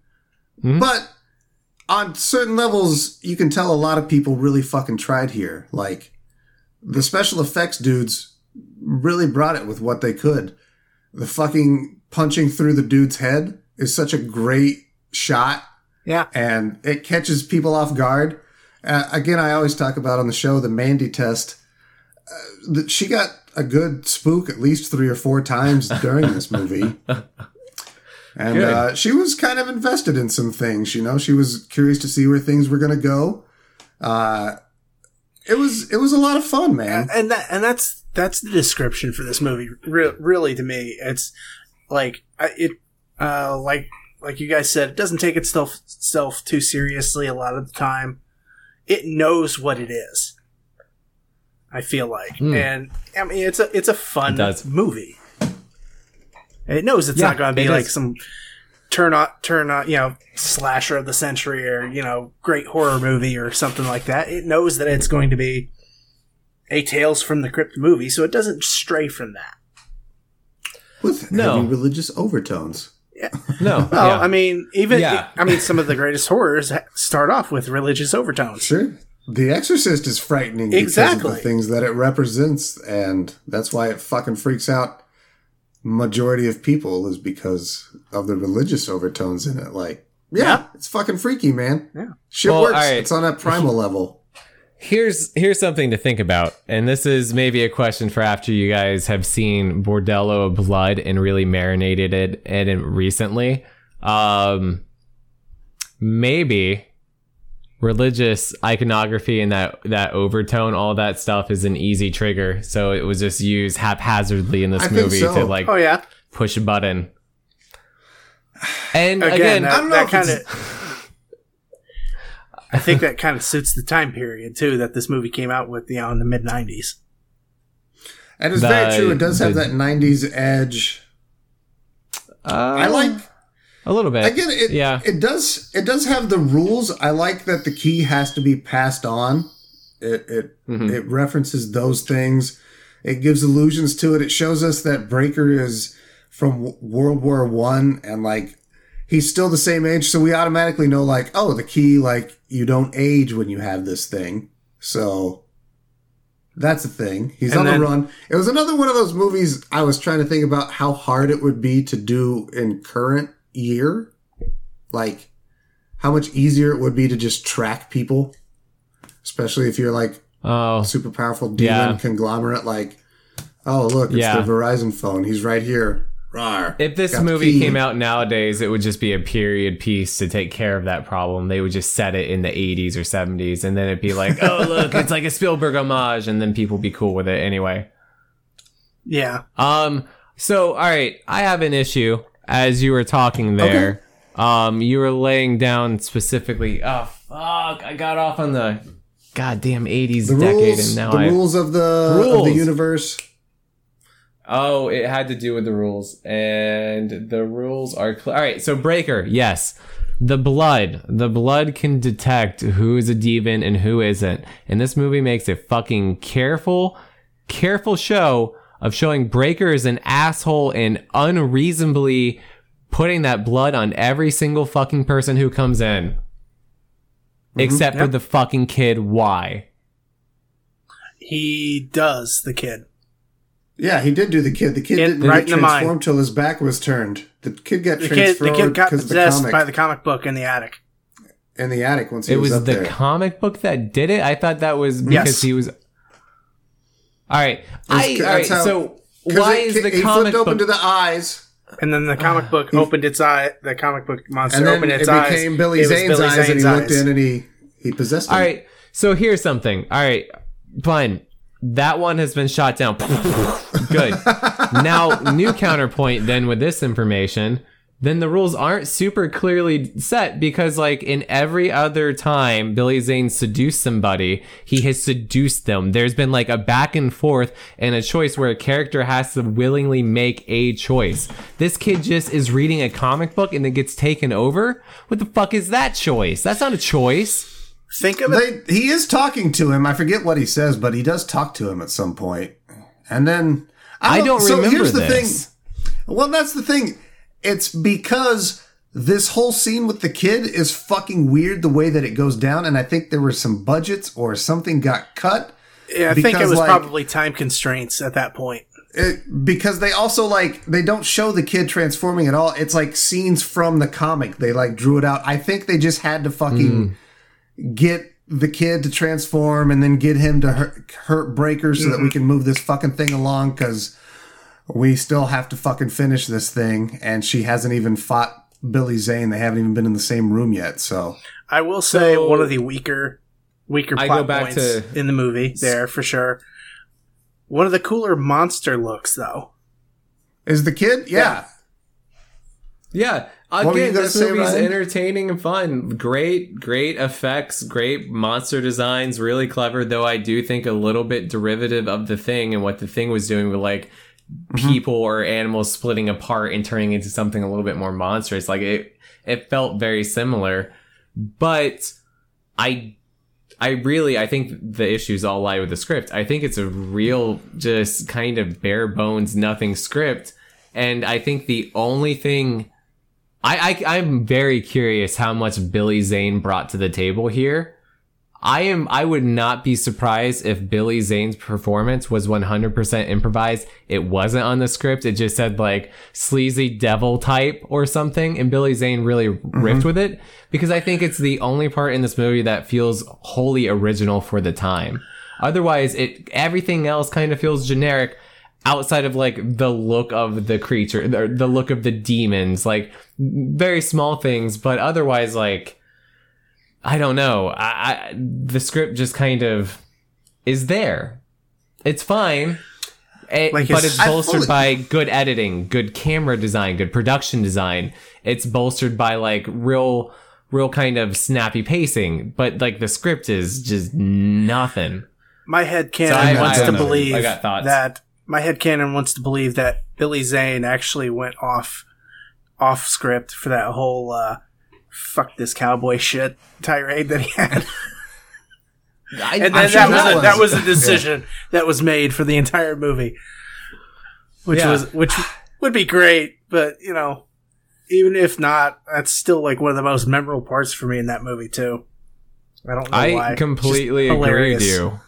Mhm. but on certain levels, you can tell a lot of people really fucking tried here. Like the special effects dudes really brought it with what they could. The fucking punching through the dude's head is such a great shot yeah. and it catches people off guard. Uh, again, I always talk about on the show the Mandy test. Uh, that she got a good spook at least three or four times during this movie. And uh, she was kind of invested in some things, you know. She was curious to see where things were going to go. Uh, it was it was a lot of fun, man. and that and that's that's the description for this movie. Re- really, to me, it's like it, uh, like like you guys said, it doesn't take itself self too seriously a lot of the time. It knows what it is. I feel like, Hmm. and I mean, it's a it's a fun It movie. And it knows it's Yeah, not going to be like is. some turn on turn on you know slasher of the century or you know great horror movie or something like that. It knows that it's going to be a Tales from the Crypt movie, so it doesn't stray from that. With No. heavy religious overtones. no Well, yeah. I mean, even Yeah. I mean, some of the greatest horrors start off with religious overtones. Sure. The Exorcist is frightening because of the things that it represents, and that's why it fucking freaks out majority of people is because of the religious overtones in it. Like, yeah, Yeah. it's fucking freaky, man. Yeah. Shit Well, works. alright. It's on that primal level. Here's here's something to think about, and this is maybe a question for after you guys have seen Bordello of Blood and really marinated it in it recently. Um, maybe religious iconography and that that overtone, all that stuff is an easy trigger, so it was just used haphazardly in this I movie so. to like Oh yeah. push a button. And Again, again, that, I don't know that if kind it's- of. I think that kind of suits the time period too that this movie came out with, you know, in the mid '90s. And it's The- very true. It does have the- that 90s edge. uh, I like a little bit. Again, it yeah. it does it does have the rules. I like that the key has to be passed on. It it Mhm. it references those things. It gives allusions to it. It shows us that Breaker is from World War One and like he's still the same age, so we automatically know like oh the key like you don't age when you have this thing. So that's a thing. He's And on then- the run. It was another one of those movies I was trying to think about how hard it would be to do in current year. Like how much easier it would be to just track people. Especially if you're like Oh, a super powerful demon Yeah. conglomerate like oh look, it's Yeah. the Verizon phone. He's right here. Rawr. If this Got movie key. came out nowadays, it would just be a period piece to take care of that problem. They would just set it in the 80s or 70s, and then it'd be like, oh, look, it's like a Spielberg homage, and then people be cool with it anyway. Yeah. Um, so, all right, I have an issue as you were talking there. Um, you were laying down specifically, oh, fuck, I got off on the goddamn 80s the decade, rules and now the I. rules of the of the universe. Oh, it had to do with the rules, and the rules are cl- all right. So breaker, yes, the blood, the blood can detect who is a demon and who isn't, and this movie makes a fucking careful, careful show of showing breaker as an asshole and unreasonably putting that blood on every single fucking person who comes in, mm-hmm. except for the fucking kid. Why? He does the kid. Yeah, he did do the kid. The kid In- didn't right in the transform till his back was turned. The kid got The kid, the transformed kid got because the possessed comic by the comic book in the attic. in the attic once he was born. it was, was up the there. comic book that did it. I thought that was because Yes. he was. All right, I, That's all right. how- so 'Cause why it- is the he comic flipped open to the eyes, And then the comic uh, book opened its eye. The comic book monster and then opened it its eyes. became Billy It was Zane's Billy eyes, and he Zane's looked in and he he possessed him. all right, so here's something. All right, fine. That one has been shot down. Good. now, new counterpoint. Then with this information, then the rules aren't super clearly set because, like in every other time Billy Zane seduced somebody, he has seduced them. There's been like a back and forth and a choice where a character has to willingly make a choice. This kid just is reading a comic book and then gets taken over. What the fuck is that choice? That's not a choice. Think of it. They, he is talking to him. I forget what he says, but he does talk to him at some point. And then I oh, don't so remember here's the this. thing. Well, that's the thing. It's because this whole scene with the kid is fucking weird the way that it goes down, and I think there were some budgets or something got cut. Yeah, I think it was like- probably time constraints at that point. It, because they also like they don't show the kid transforming at all. It's like scenes from the comic. They like drew it out. I think they just had to fucking mm. get the kid to transform and then get him to hurt, hurt Breaker so that we mm-hmm. can move this fucking thing along because we still have to fucking finish this thing. And she hasn't even fought Billy Zane. They haven't even been in the same room yet. So I will say So- one of the weaker, weaker I plot go back points to- in the movie there for sure. One of the cooler monster looks though. is the kid? Yeah. Yeah. were you Again, this movie's Ryan? entertaining and fun. Great, great effects, great monster designs, really clever, though I do think a little bit derivative of the thing and what the thing was doing with like Mm-hmm. people or animals splitting apart and turning into something a little bit more monstrous. Like it it felt very similar. But I I really I think the issues all lie with the script. I think it's a real just kind of bare bones nothing script. And I think the only thing I, I I'm very curious how much Billy Zane brought to the table here. I am I would not be surprised if Billy Zane's performance was 100% improvised. It wasn't on the script. It just said like sleazy devil type or something and Billy Zane really mm-hmm. riffed with it because I think it's the only part in this movie that feels wholly original for the time. Otherwise, it everything else kind of feels generic outside of like the look of the creature, the, the look of the demons, like very small things, but otherwise like I don't know. I, I the script just kind of is there. It's fine. It- Like, but it's- it's bolstered fully- by good editing, good camera design, good production design. It's bolstered by like real, real kind of snappy pacing. But like the script is just nothing. My head So I- canon I wants to know. believe I got thoughts. that my head canon wants to believe that Billy Zane actually went off off script for that whole uh, fuck this cowboy shit tirade that he had. I, and then sure that was, a, that was- a decision that was made for the entire movie, which Yeah. was which would be great, but you know, even if not, that's still like one of the most memorable parts for me in that movie too. I don't know why. I completely agree with you.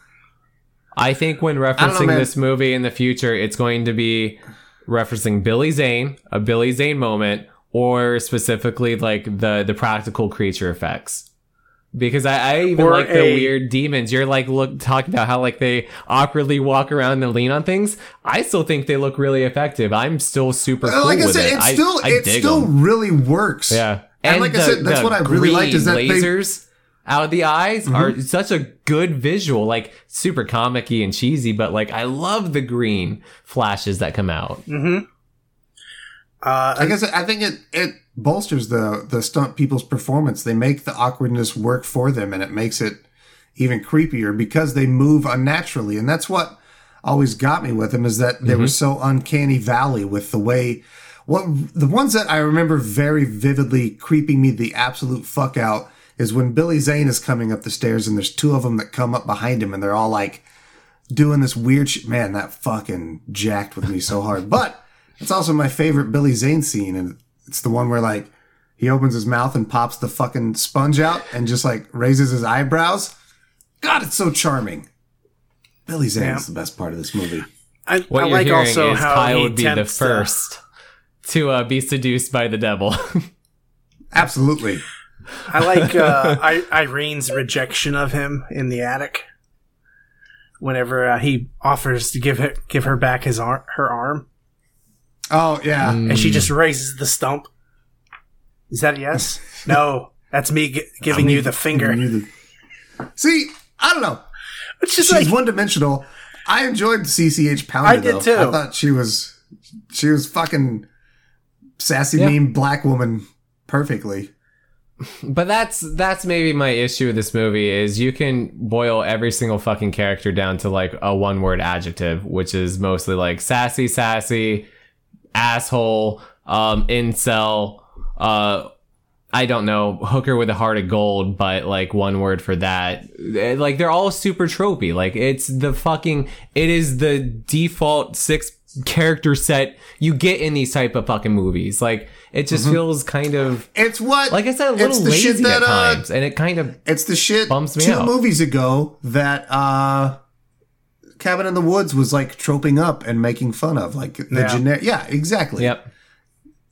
I think when don't know, referencing this movie in the future, it's going to be referencing Billy Zane, a Billy Zane moment, or specifically like the the practical creature effects. Because I, I even Or like the weird demons. You're like look talking about how like they awkwardly walk around and lean on things. I still think they look really effective. I'm still super Uh, cool like I with said, it. it I, still I it still still 'em. really works. Yeah. And like I said, that's what I really liked is that they- lasers out of the eyes Mm-hmm. are such a good visual, like super comic-y and cheesy, but like I love the green flashes that come out. Mm-hmm. Uh, I guess I think it it bolsters the the stunt people's performance. They make the awkwardness work for them, and it makes it even creepier because they move unnaturally. And that's what always got me with them is that they were so uncanny valley with the way. What the ones that I remember very vividly creeping me the absolute fuck out is when Billy Zane is coming up the stairs and there's two of them that come up behind him and they're all like doing this weird shit. Man, that fucking jacked with me so hard. But it's also my favorite Billy Zane scene, and it's the one where like he opens his mouth and pops the fucking sponge out and just like raises his eyebrows. God, it's so charming. Billy Zane's Yeah. the best part of this movie. I, What I you're like hearing also is how Kyle he would be the attempts to- first to uh, be seduced by the devil. Absolutely. I like uh, I, Irene's rejection of him in the attic. Whenever uh, he offers to give her give her back his arm, her arm, Oh yeah. and she just raises the stump. Is that a yes? no, that's me gi- giving you the finger. Giving you the- See, I don't know. It's just She's like one dimensional. I enjoyed CCH Pounder. I did though. too. I thought she was she was fucking sassy, Yeah. mean black woman perfectly. But that's that's maybe my issue with this movie is you can boil every single fucking character down to like a one word adjective, which is mostly like sassy, sassy, asshole, um, incel, uh, I don't know, hooker with a heart of gold, but like one word for that. Eh, Like they're all super tropey. Like it's the fucking, it is the default six character set you get in these type of fucking movies. Like it just feels kind of, It's what like I said, a it's little the shit lazy that, at uh, times, and it kind of It's the shit bumps me two out. movies ago that uh Cabin in the Woods was like troping up and making fun of. Like the Yeah. generic Yeah, exactly. yep.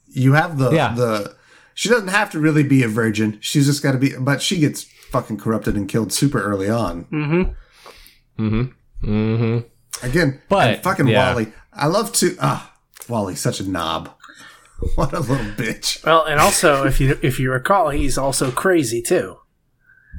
You have the Yeah. the she doesn't have to really be a virgin. She's just gotta be but she gets fucking corrupted and killed super early on. Mm-hmm. Mm-hmm. Mm-hmm. Again, But, and fucking yeah. Wally. I love to ah Wally, such a knob. What a little bitch. well, and also if you if you recall, he's also crazy too.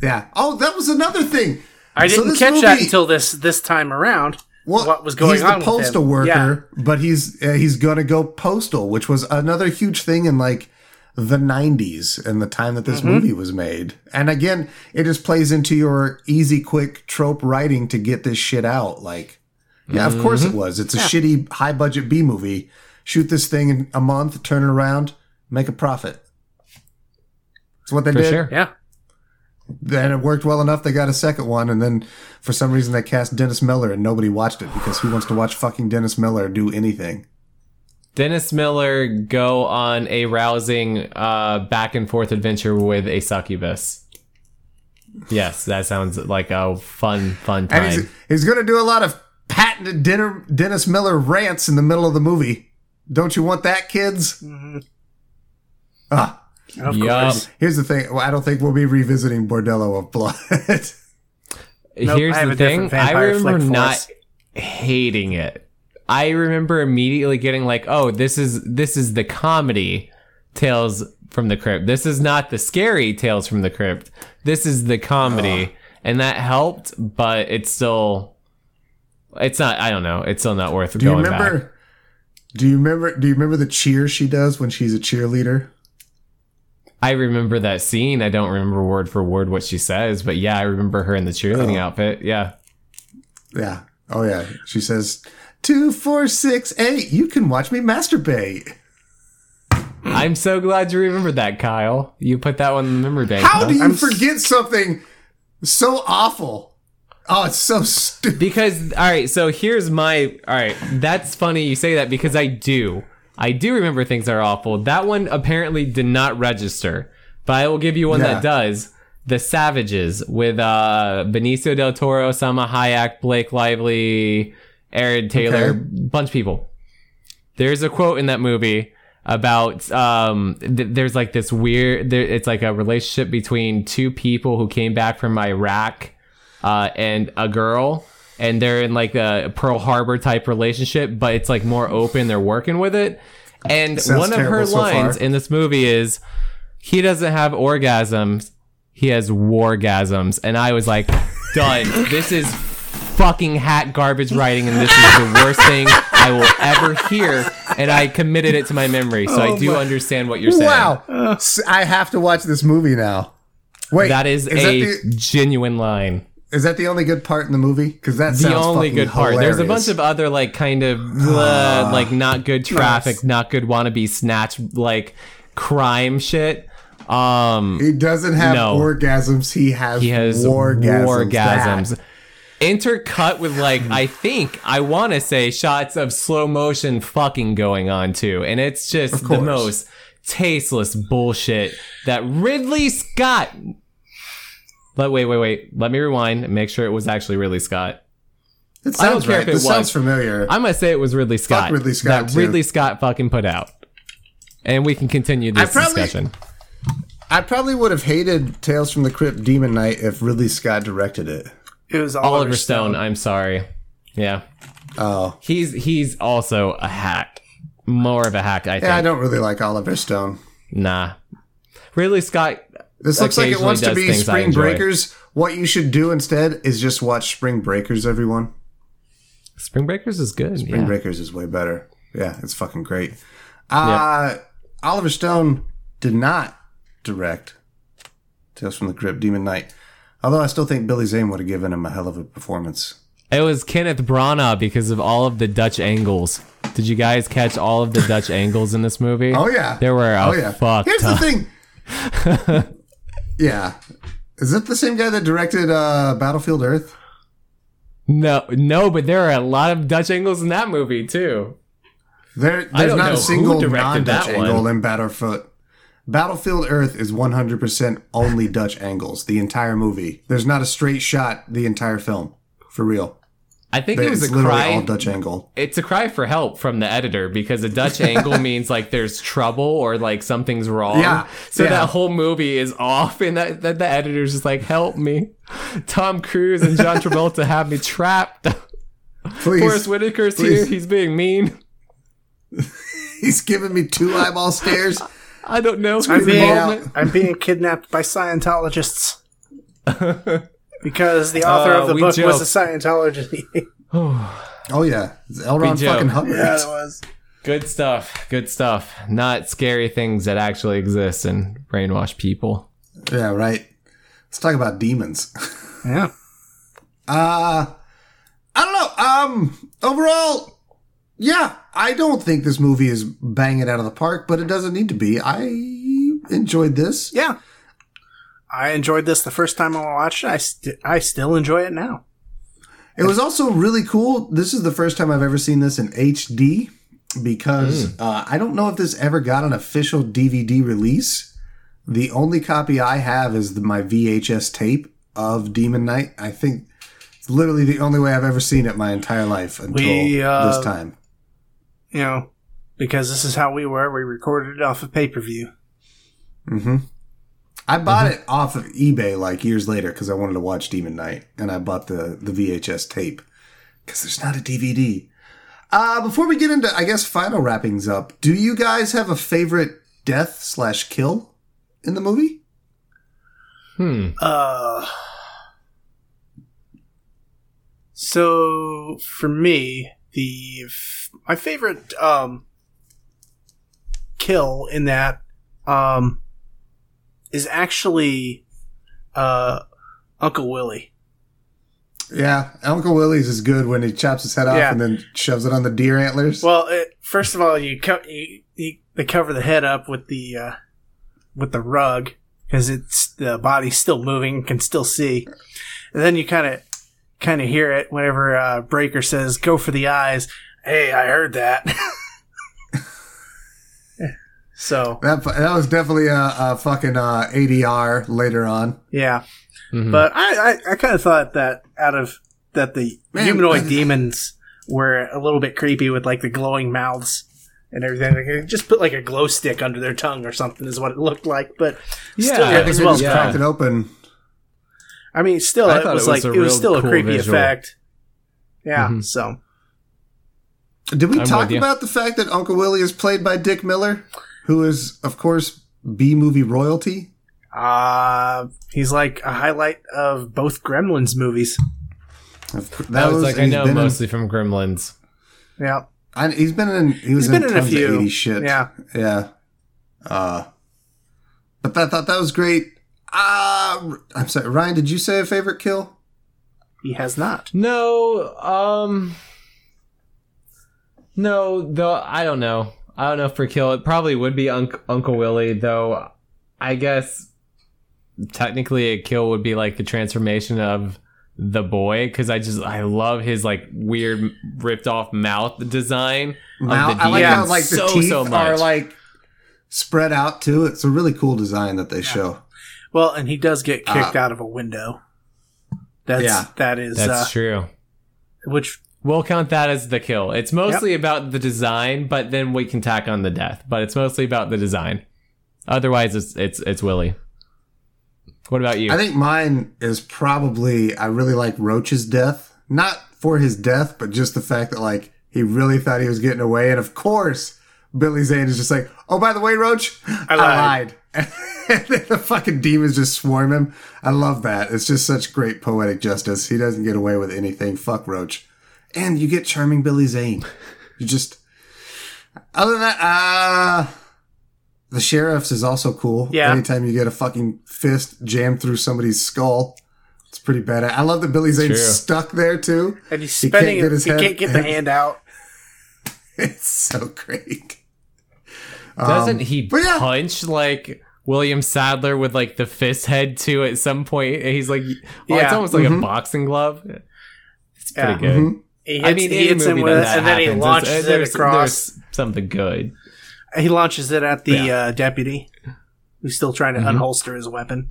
Yeah. Oh, that was another thing. I So didn't catch that until this this time around. Well, what was going he's on the with postal worker, but he's uh, he's gonna go postal, which was another huge thing in like the '90s and the time that this Mm-hmm. movie was made. And again, it just plays into your easy, quick trope writing to get this shit out. Like, yeah, of course Mm-hmm. it was. It's a shitty, high budget B movie. Shoot this thing in a month, turn it around, make a profit. That's what they For did. sure. Yeah, Then it worked well enough. They got a second one, and then for some reason they cast Dennis Miller, and nobody watched it because who wants to watch fucking Dennis Miller do anything? Dennis Miller go on a rousing uh, back and forth adventure with a succubus. Yes, that sounds like a fun, fun And time. he's, he's going to do a lot of patented dinner, Dennis Miller rants in the middle of the movie. Don't you want that, kids? Ah, Of Yup. course. here's the thing. Well, I don't think we'll be revisiting Bordello of Blood. Nope, Here's the thing. I remember not hating it. I remember immediately getting like, "Oh, this is this is the comedy Tales from the Crypt. This is not the scary Tales from the Crypt. This is the comedy." And that helped, but it's still it's not I don't know. It's still not worth do you going remember? back. Do you remember? Do you remember the cheer she does when she's a cheerleader? I remember that scene. I don't remember word for word what she says, but yeah, I remember her in the cheerleading Oh. outfit. Yeah. Yeah. Oh yeah. She says two, four, six, eight. You can watch me masturbate. I'm so glad you remembered that, Kyle. You put that one in the memory bank. How huh? do you I'm forget something so awful? Oh, it's so stupid. Because all right, so here's my all right. That's funny you say that because I do. I do remember things that are awful. That one apparently did not register, but I will give you one Yeah. that does. The Savages with uh Benicio del Toro, Salma Hayek, Blake Lively, Aaron Taylor, Okay. bunch of people. There's a quote in that movie about um th- there's like this weird there, it's like a relationship between two people who came back from Iraq uh and a girl and they're in like a Pearl Harbor type relationship but it's like more open they're working with it and Sounds one of her so lines far. in this movie is he doesn't have orgasms he has wargasms and I was like done this is fucking hat garbage writing and this is the worst thing I will ever hear and I committed it to my memory so I do understand what you're saying. Wow. I have to watch this movie now. Wait, That is, is a that the, genuine line. Is that the only good part in the movie? Because that's The sounds only good part. There's a bunch of other like kind of uh, like not good traffic, Nice. not good wannabe snatch like crime shit. Um He doesn't have No. orgasms. He has he has wargasms. wargasms. That- Intercut with like I think I want to say shots of slow motion fucking going on too, and it's just the most tasteless bullshit that Ridley Scott. But wait, wait, wait. Let me rewind and make sure it was actually Ridley Scott. It I don't sounds care right. if it This sounds familiar. I'm gonna say it was Ridley Scott. Ridley Scott, That too. Ridley Scott fucking put out, and we can continue this probably- discussion. I probably would have hated Tales from the Crypt Demon Knight if Ridley Scott directed it. It was Oliver, Oliver Stone. I'm sorry. Yeah, Oh. he's he's also a hack. More of a hack, I think. Yeah, I don't really like Oliver Stone. Nah. Ridley Scott. This looks like it wants to be Spring. Breakers. What you should do instead is just watch Spring Breakers, everyone. Spring Breakers is good. Spring yeah. Breakers is way better. Yeah, it's fucking great. Uh, Oliver Stone did not direct Tales from the Crypt Demon Knight. Although I still think Billy Zane would have given him a hell of a performance. It was Kenneth Branagh because of all of the Dutch angles. Did you guys catch all of the Dutch angles in this movie? Oh yeah. There were a oh yeah. fuck Here's ton. the thing. yeah. Is it the same guy that directed uh, Battlefield Earth? No, no, but there are a lot of Dutch angles in that movie too. There, there's don't a single non-Dutch angle in Battlefield. Battlefield Earth is 100% only Dutch angles. The entire movie. There's not a straight shot. The entire film, for real. I think it was a literally cry. all Dutch angle. It's a cry for help from the editor because a Dutch angle means like there's trouble or like something's wrong. Yeah, So yeah. that whole movie is off, and that, that the editor's just like, "Help me!" Tom Cruise and John Travolta have me trapped. Please, Forest Whitaker's please. here. He's being mean. he's giving me two eyeball stares. I don't know. I'm being, I'm being kidnapped by Scientologists. Because the author Uh, of the book joke. was a Scientologist. Oh yeah, it's L. Ron We joke. fucking Hubbard. yeah, it was. Good stuff. Good stuff. Not scary things that actually exist and brainwash people. Yeah, right. Let's talk about demons. Yeah. Uh I don't know. Um overall, yeah, I don't think this movie is banging out of the park, but it doesn't need to be. I enjoyed this. Yeah. I enjoyed this the first time I watched it. I, st- I still enjoy it now. It was also really cool. This is the first time I've ever seen this in HD because uh, I don't know if this ever got an official DVD release. The only copy I have is the, my VHS tape of Demon Knight. I think it's literally the only way I've ever seen it my entire life until We, uh, this time. You know, because this is how we were. We recorded it off of pay per view. hmm I bought Mm-hmm. it off of eBay like years later because I wanted to watch Demon Knight, and I bought the the VHS tape because there's not a DVD. Uh, before we get into, I guess, final wrappings up, do you guys have a favorite death slash kill in the movie? Hmm. Uh, so for me, the f- my favorite um kill in that um is actually uh Uncle Willie. Yeah, Uncle Willie's is good when he chops his head off Yeah. and then shoves it on the deer antlers. Well, it, first of all, you, co- you, you they cover the head up with the uh, with the rug because it's the body's still moving, can still see, and then you kind of kind of hear it whenever uh, Breaker says, "Go for the eyes." Hey, I heard that. so that that was definitely a, a fucking uh, ADR later on. yeah, Mhm. but I I, I kind of thought that out of that the Man, humanoid I- demons were a little bit creepy with like the glowing mouths. And everything, Like, just put like a glow stick under their tongue or something is what it looked like. But Yeah, still, I I think was they well just yeah. cracked it open. I mean, still, I it was, it was like it was real still a creepy visual. effect. Yeah. Mhm. So Did we I'm talk about the fact that Uncle Willie is played by Dick Miller, who is, of course, B movie royalty? uh he's like a highlight of both Gremlins movies. Of course, I was those- like, I know been in- mostly from Gremlins. Yeah. I, he's been in. He was He's been in, in a few. of 80s shit. Yeah. yeah. Uh, but I thought that was great. Uh, I'm sorry, Ryan. Did you say a favorite kill? He has not. No, um, no, though I don't know. I don't know if for kill. It probably would be Unc- Uncle Willie, though. I guess technically a kill would be like the transformation of the boy because I just I love his like weird ripped off mouth design. Now, the I like how like the so, teeth so are much. like spread out too. It's a really cool design that they show. Well, and he does get kicked Uh, out of a window. That's Yeah. that is That's uh, true. which We'll count that as the kill. It's mostly about the design, but then we can tack on the death. But it's mostly about the design. Otherwise, it's it's it's Willie. What about you? I think mine is probably I really like Roach's death. Not for his death, but just the fact that like he really thought he was getting away, and of course Billy Zane is just like, "Oh, by the way, Roach, I lied." lied." and then the fucking demons just swarm him. I love that. It's just such great poetic justice. He doesn't get away with anything. Fuck Roach, and you get charming Billy Zane. You just other than that, uh the sheriff's is also cool. Yeah. Anytime you get a fucking fist jammed through somebody's skull, it's pretty bad. I love that Billy Zane's True. stuck there too. and he's He can't get it. his He head- can't get the hand out. It's so great. Doesn't Um, he but yeah. punch like William Sadler with like the fist head too at some point? And He's like, oh, it's almost like Mhm. a boxing glove. It's pretty Yeah. good. Mhm. He hits, I mean, he hits him movie with that, it, and then he happens, launches it's- it there's, across. There's something good. He launches it at the Yeah. uh, deputy, who's still trying to Mhm. unholster his weapon.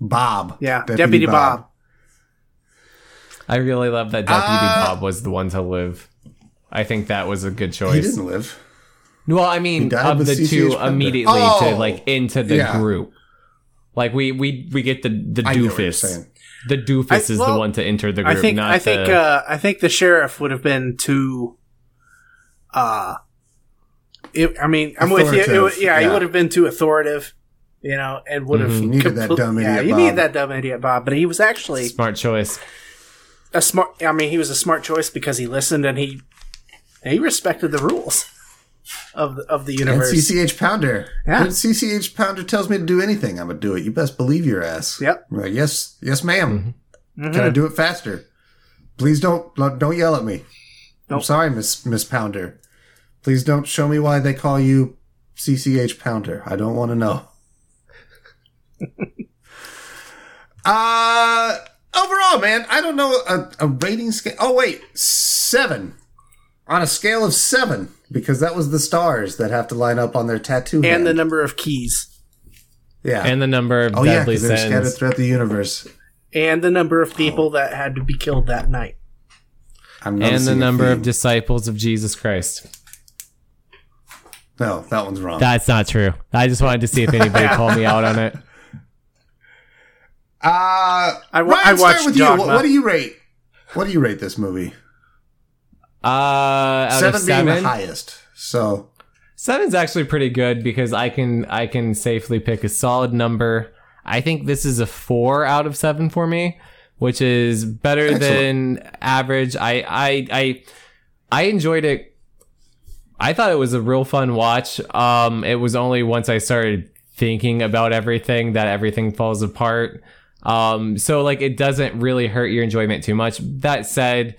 Bob. Yeah, Deputy, Bob. I really love that Deputy Uh, Bob was the one to live. I think that was a good choice. He choice. didn't live. Well, I mean, of the CCH two Pounder. immediately to Oh! like into the Yeah. group. Like we we we get the the I get what you're doofus. Saying. The doofus I- is the one to enter the group. I think not I think the, uh, I think the sheriff would have been too. Uh, it, I mean, I'm with you. It, would- Authoritative, yeah, he would have been too authoritative, you know, and would have Mhm. You needed that dumb Yeah, idiot you Bob. needed that dumb idiot Bob, but he was actually smart choice. a smart. I mean, he was a smart choice because he listened and he he respected the rules of the, of the And universe. CCH Pounder. Yeah. When CCH Pounder tells me to do anything, I'm gonna do it. You best believe your ass. Yep. Like, yes, yes, madam Mhm. Can I do it faster? Please don't don't yell at me. I'm sorry, Miss Miss Pounder. Please don't show me why they call you CCH Pounder. I don't want to know. uh overall, man, I don't know a, a rating scale. Oh wait, seven on a scale of seven because that was the stars that have to line up on their tattoo. and hand. the number of keys. Yeah. and the number of oh yeah, deadly because they're scattered throughout the universe. And the number of people that had to be killed that night. I'm And the number of disciples of Jesus Christ. no, that one's wrong. That's not true. I just wanted to see if anybody called me out on it. Uh, I Ryan, I start watched with you. What, what do you rate? What do you rate this movie? Uh, seven of being the highest. So seven's actually pretty good because I can I can safely pick a solid number. I think this is a four out of seven for me, which is better Excellent. than average. I I I I enjoyed it. I thought it was a real fun watch. Um, it was only once I started thinking about everything that everything falls apart. Um, so like it doesn't really hurt your enjoyment too much. That said,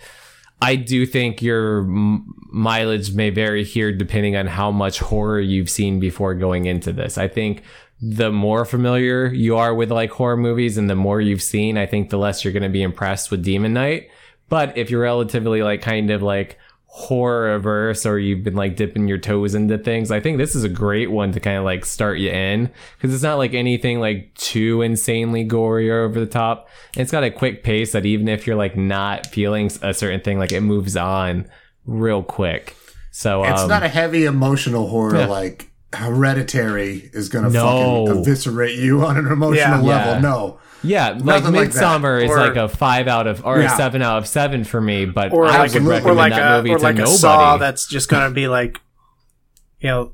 I do think your m- mileage may vary here depending on how much horror you've seen before going into this. I think the more familiar you are with like horror movies and the more you've seen, I think the less you're going to be impressed with Demon Knight. But if you're relatively like kind of like horror averse or you've been like dipping your toes into things, I think this is a great one to kind of like start you in because it's not like anything like too insanely gory or over the top. It's got a quick pace that even if you're like not feeling a certain thing, like it moves on real quick. So it's um, not a heavy emotional horror yeah. like Hereditary is gonna No. fucking eviscerate you on an emotional Yeah. level. Yeah. No. Yeah, like Nothing like. Midsommar is Or- like a five out of or Yeah. a seven out of seven for me, but Or I like, would absolutely. a, or recommend like that a, movie or to like a nobody. saw that's just going to be like, you know,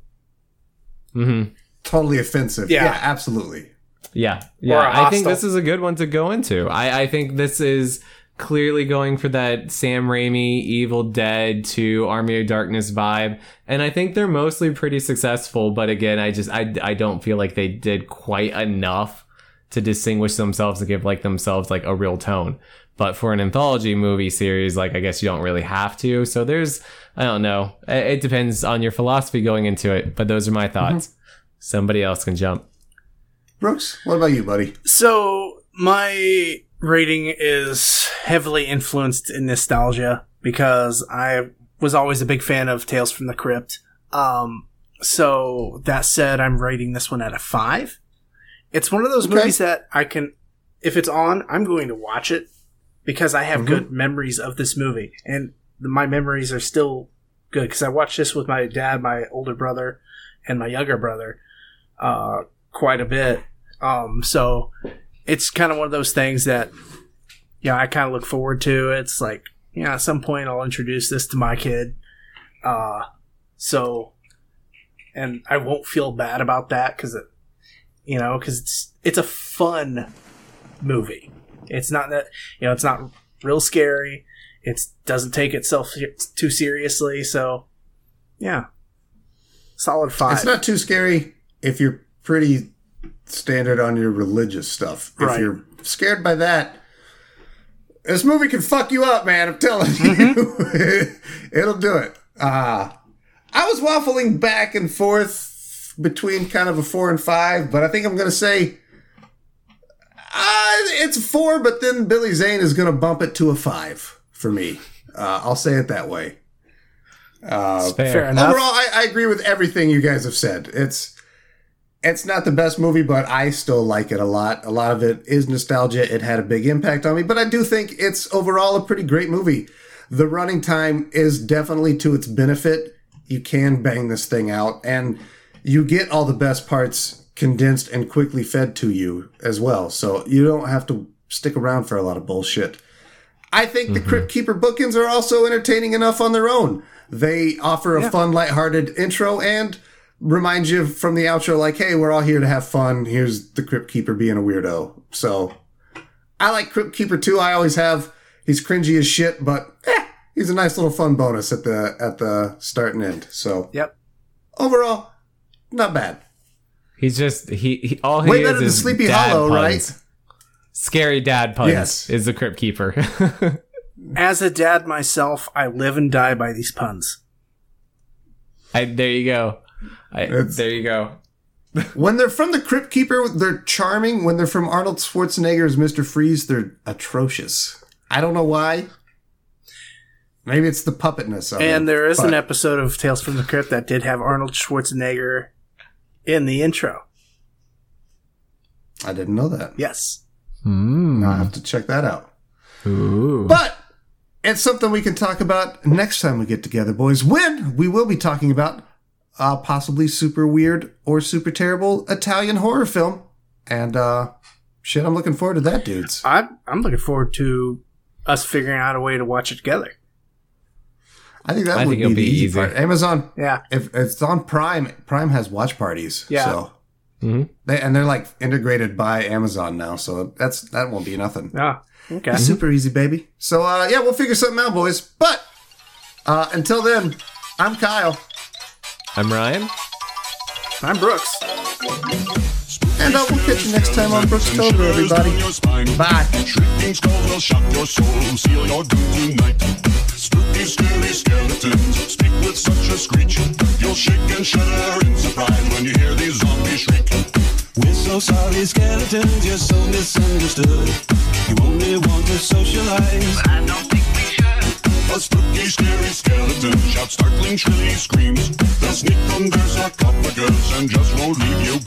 hmm Totally offensive. Yeah. Yeah, absolutely. Yeah, Or yeah. a I think Hostel. this is a good one to go into. I, I think this is clearly going for that Sam Raimi Evil Dead to Army of Darkness vibe, and I think they're mostly pretty successful. But again, I just I I don't feel like they did quite enough to distinguish themselves and give like themselves like a real tone. But for an anthology movie series, like I guess you don't really have to. So there's I don't know. It, it depends on your philosophy going into it. But those are my thoughts. Somebody else can jump. Brooks, what about you, buddy? So my rating is heavily influenced in nostalgia because I was always a big fan of Tales from the Crypt. Um, so that said, I'm rating this one at a five. It's one of those Okay. movies that I can, if it's on, I'm going to watch it because I have Mhm. good memories of this movie, and my memories are still good because I watched this with my dad, my older brother, and my younger brother uh, quite a bit. Um, so it's kind of one of those things that, yeah, I kind of look forward to. It's like, yeah, at some point I'll introduce this to my kid. Uh, so, and I won't feel bad about that because it, you know, because it's it's a fun movie. It's not that you know, it's not real scary. It doesn't take itself too seriously. So, yeah, solid five. It's not too scary if you're pretty standard on your religious stuff. If Right. you're scared by that, this movie can fuck you up, man. I'm telling Mm-hmm. you. It'll do it. Uh, I was waffling back and forth between kind of a four and five, but I think I'm going to say uh, it's four, but then Billy Zane is going to bump it to a five for me. Uh, I'll say it that way. Uh, Fair. Fair enough. Overall, I, I agree with everything you guys have said. It's it's not the best movie, but I still like it a lot. A lot of it is nostalgia. It had a big impact on me, but I do think it's overall a pretty great movie. The running time is definitely to its benefit. You can bang this thing out, and you get all the best parts condensed and quickly fed to you as well. So you don't have to stick around for a lot of bullshit. I think the Crypt Keeper bookends are also entertaining enough on their own. They offer a fun, lighthearted intro and remind you from the outro, like, hey, we're all here to have fun. Here's the Crypt Keeper being a weirdo. So I like Crypt Keeper too. I always have. He's cringy as shit, but eh, he's a nice little fun bonus at the at the start and end. So Yep. overall, not bad. He's just he, he all he Way is better than is Sleepy dad Hollow, puns. right? Scary dad puns Yes. is the crypt keeper. As a dad myself, I live and die by these puns. I, there you go. I, It's- there you go. When they're from the Crypt Keeper, they're charming. When they're from Arnold Schwarzenegger's Mr. Freeze, they're atrocious. I don't know why. Maybe it's the puppetness of it. And it, there is an but- episode of Tales from the Crypt that did have Arnold Schwarzenegger in the intro. I didn't know that. Yes. Mm. Now I have to check that out. Ooh. But it's something we can talk about next time we get together, boys. When we will be talking about a possibly super weird or super terrible Italian horror film. And uh shit, I'm looking forward to that, dudes. I'm I'm looking forward to us figuring out a way to watch it together. I think that I would think be it'll the be easy easy. part. Amazon, Yeah. if, if it's on Prime, Prime has watch parties. Yeah. So Mhm. they and they're like integrated by Amazon now, so that's that won't be nothing. Ah. Okay. Super easy, baby. So uh yeah, we'll figure something out, boys. But uh until then, I'm Kyle. I'm Ryan. I'm Brooks. And uh, we'll catch you next time on Brooks Tober, everybody. Bye. Shrieking skulls will shock your soul, seal your doom tonight. Spooky, scary skeletons speak with such a screech. You'll shake and shudder in surprise when you hear these zombies shriek. We're so sorry, skeletons, you're so misunderstood. You only want to socialize. But I don't think we should. A spooky, scary skeleton shouts startling, shrilly screams. They'll sneak under sarcophagus and just won't leave you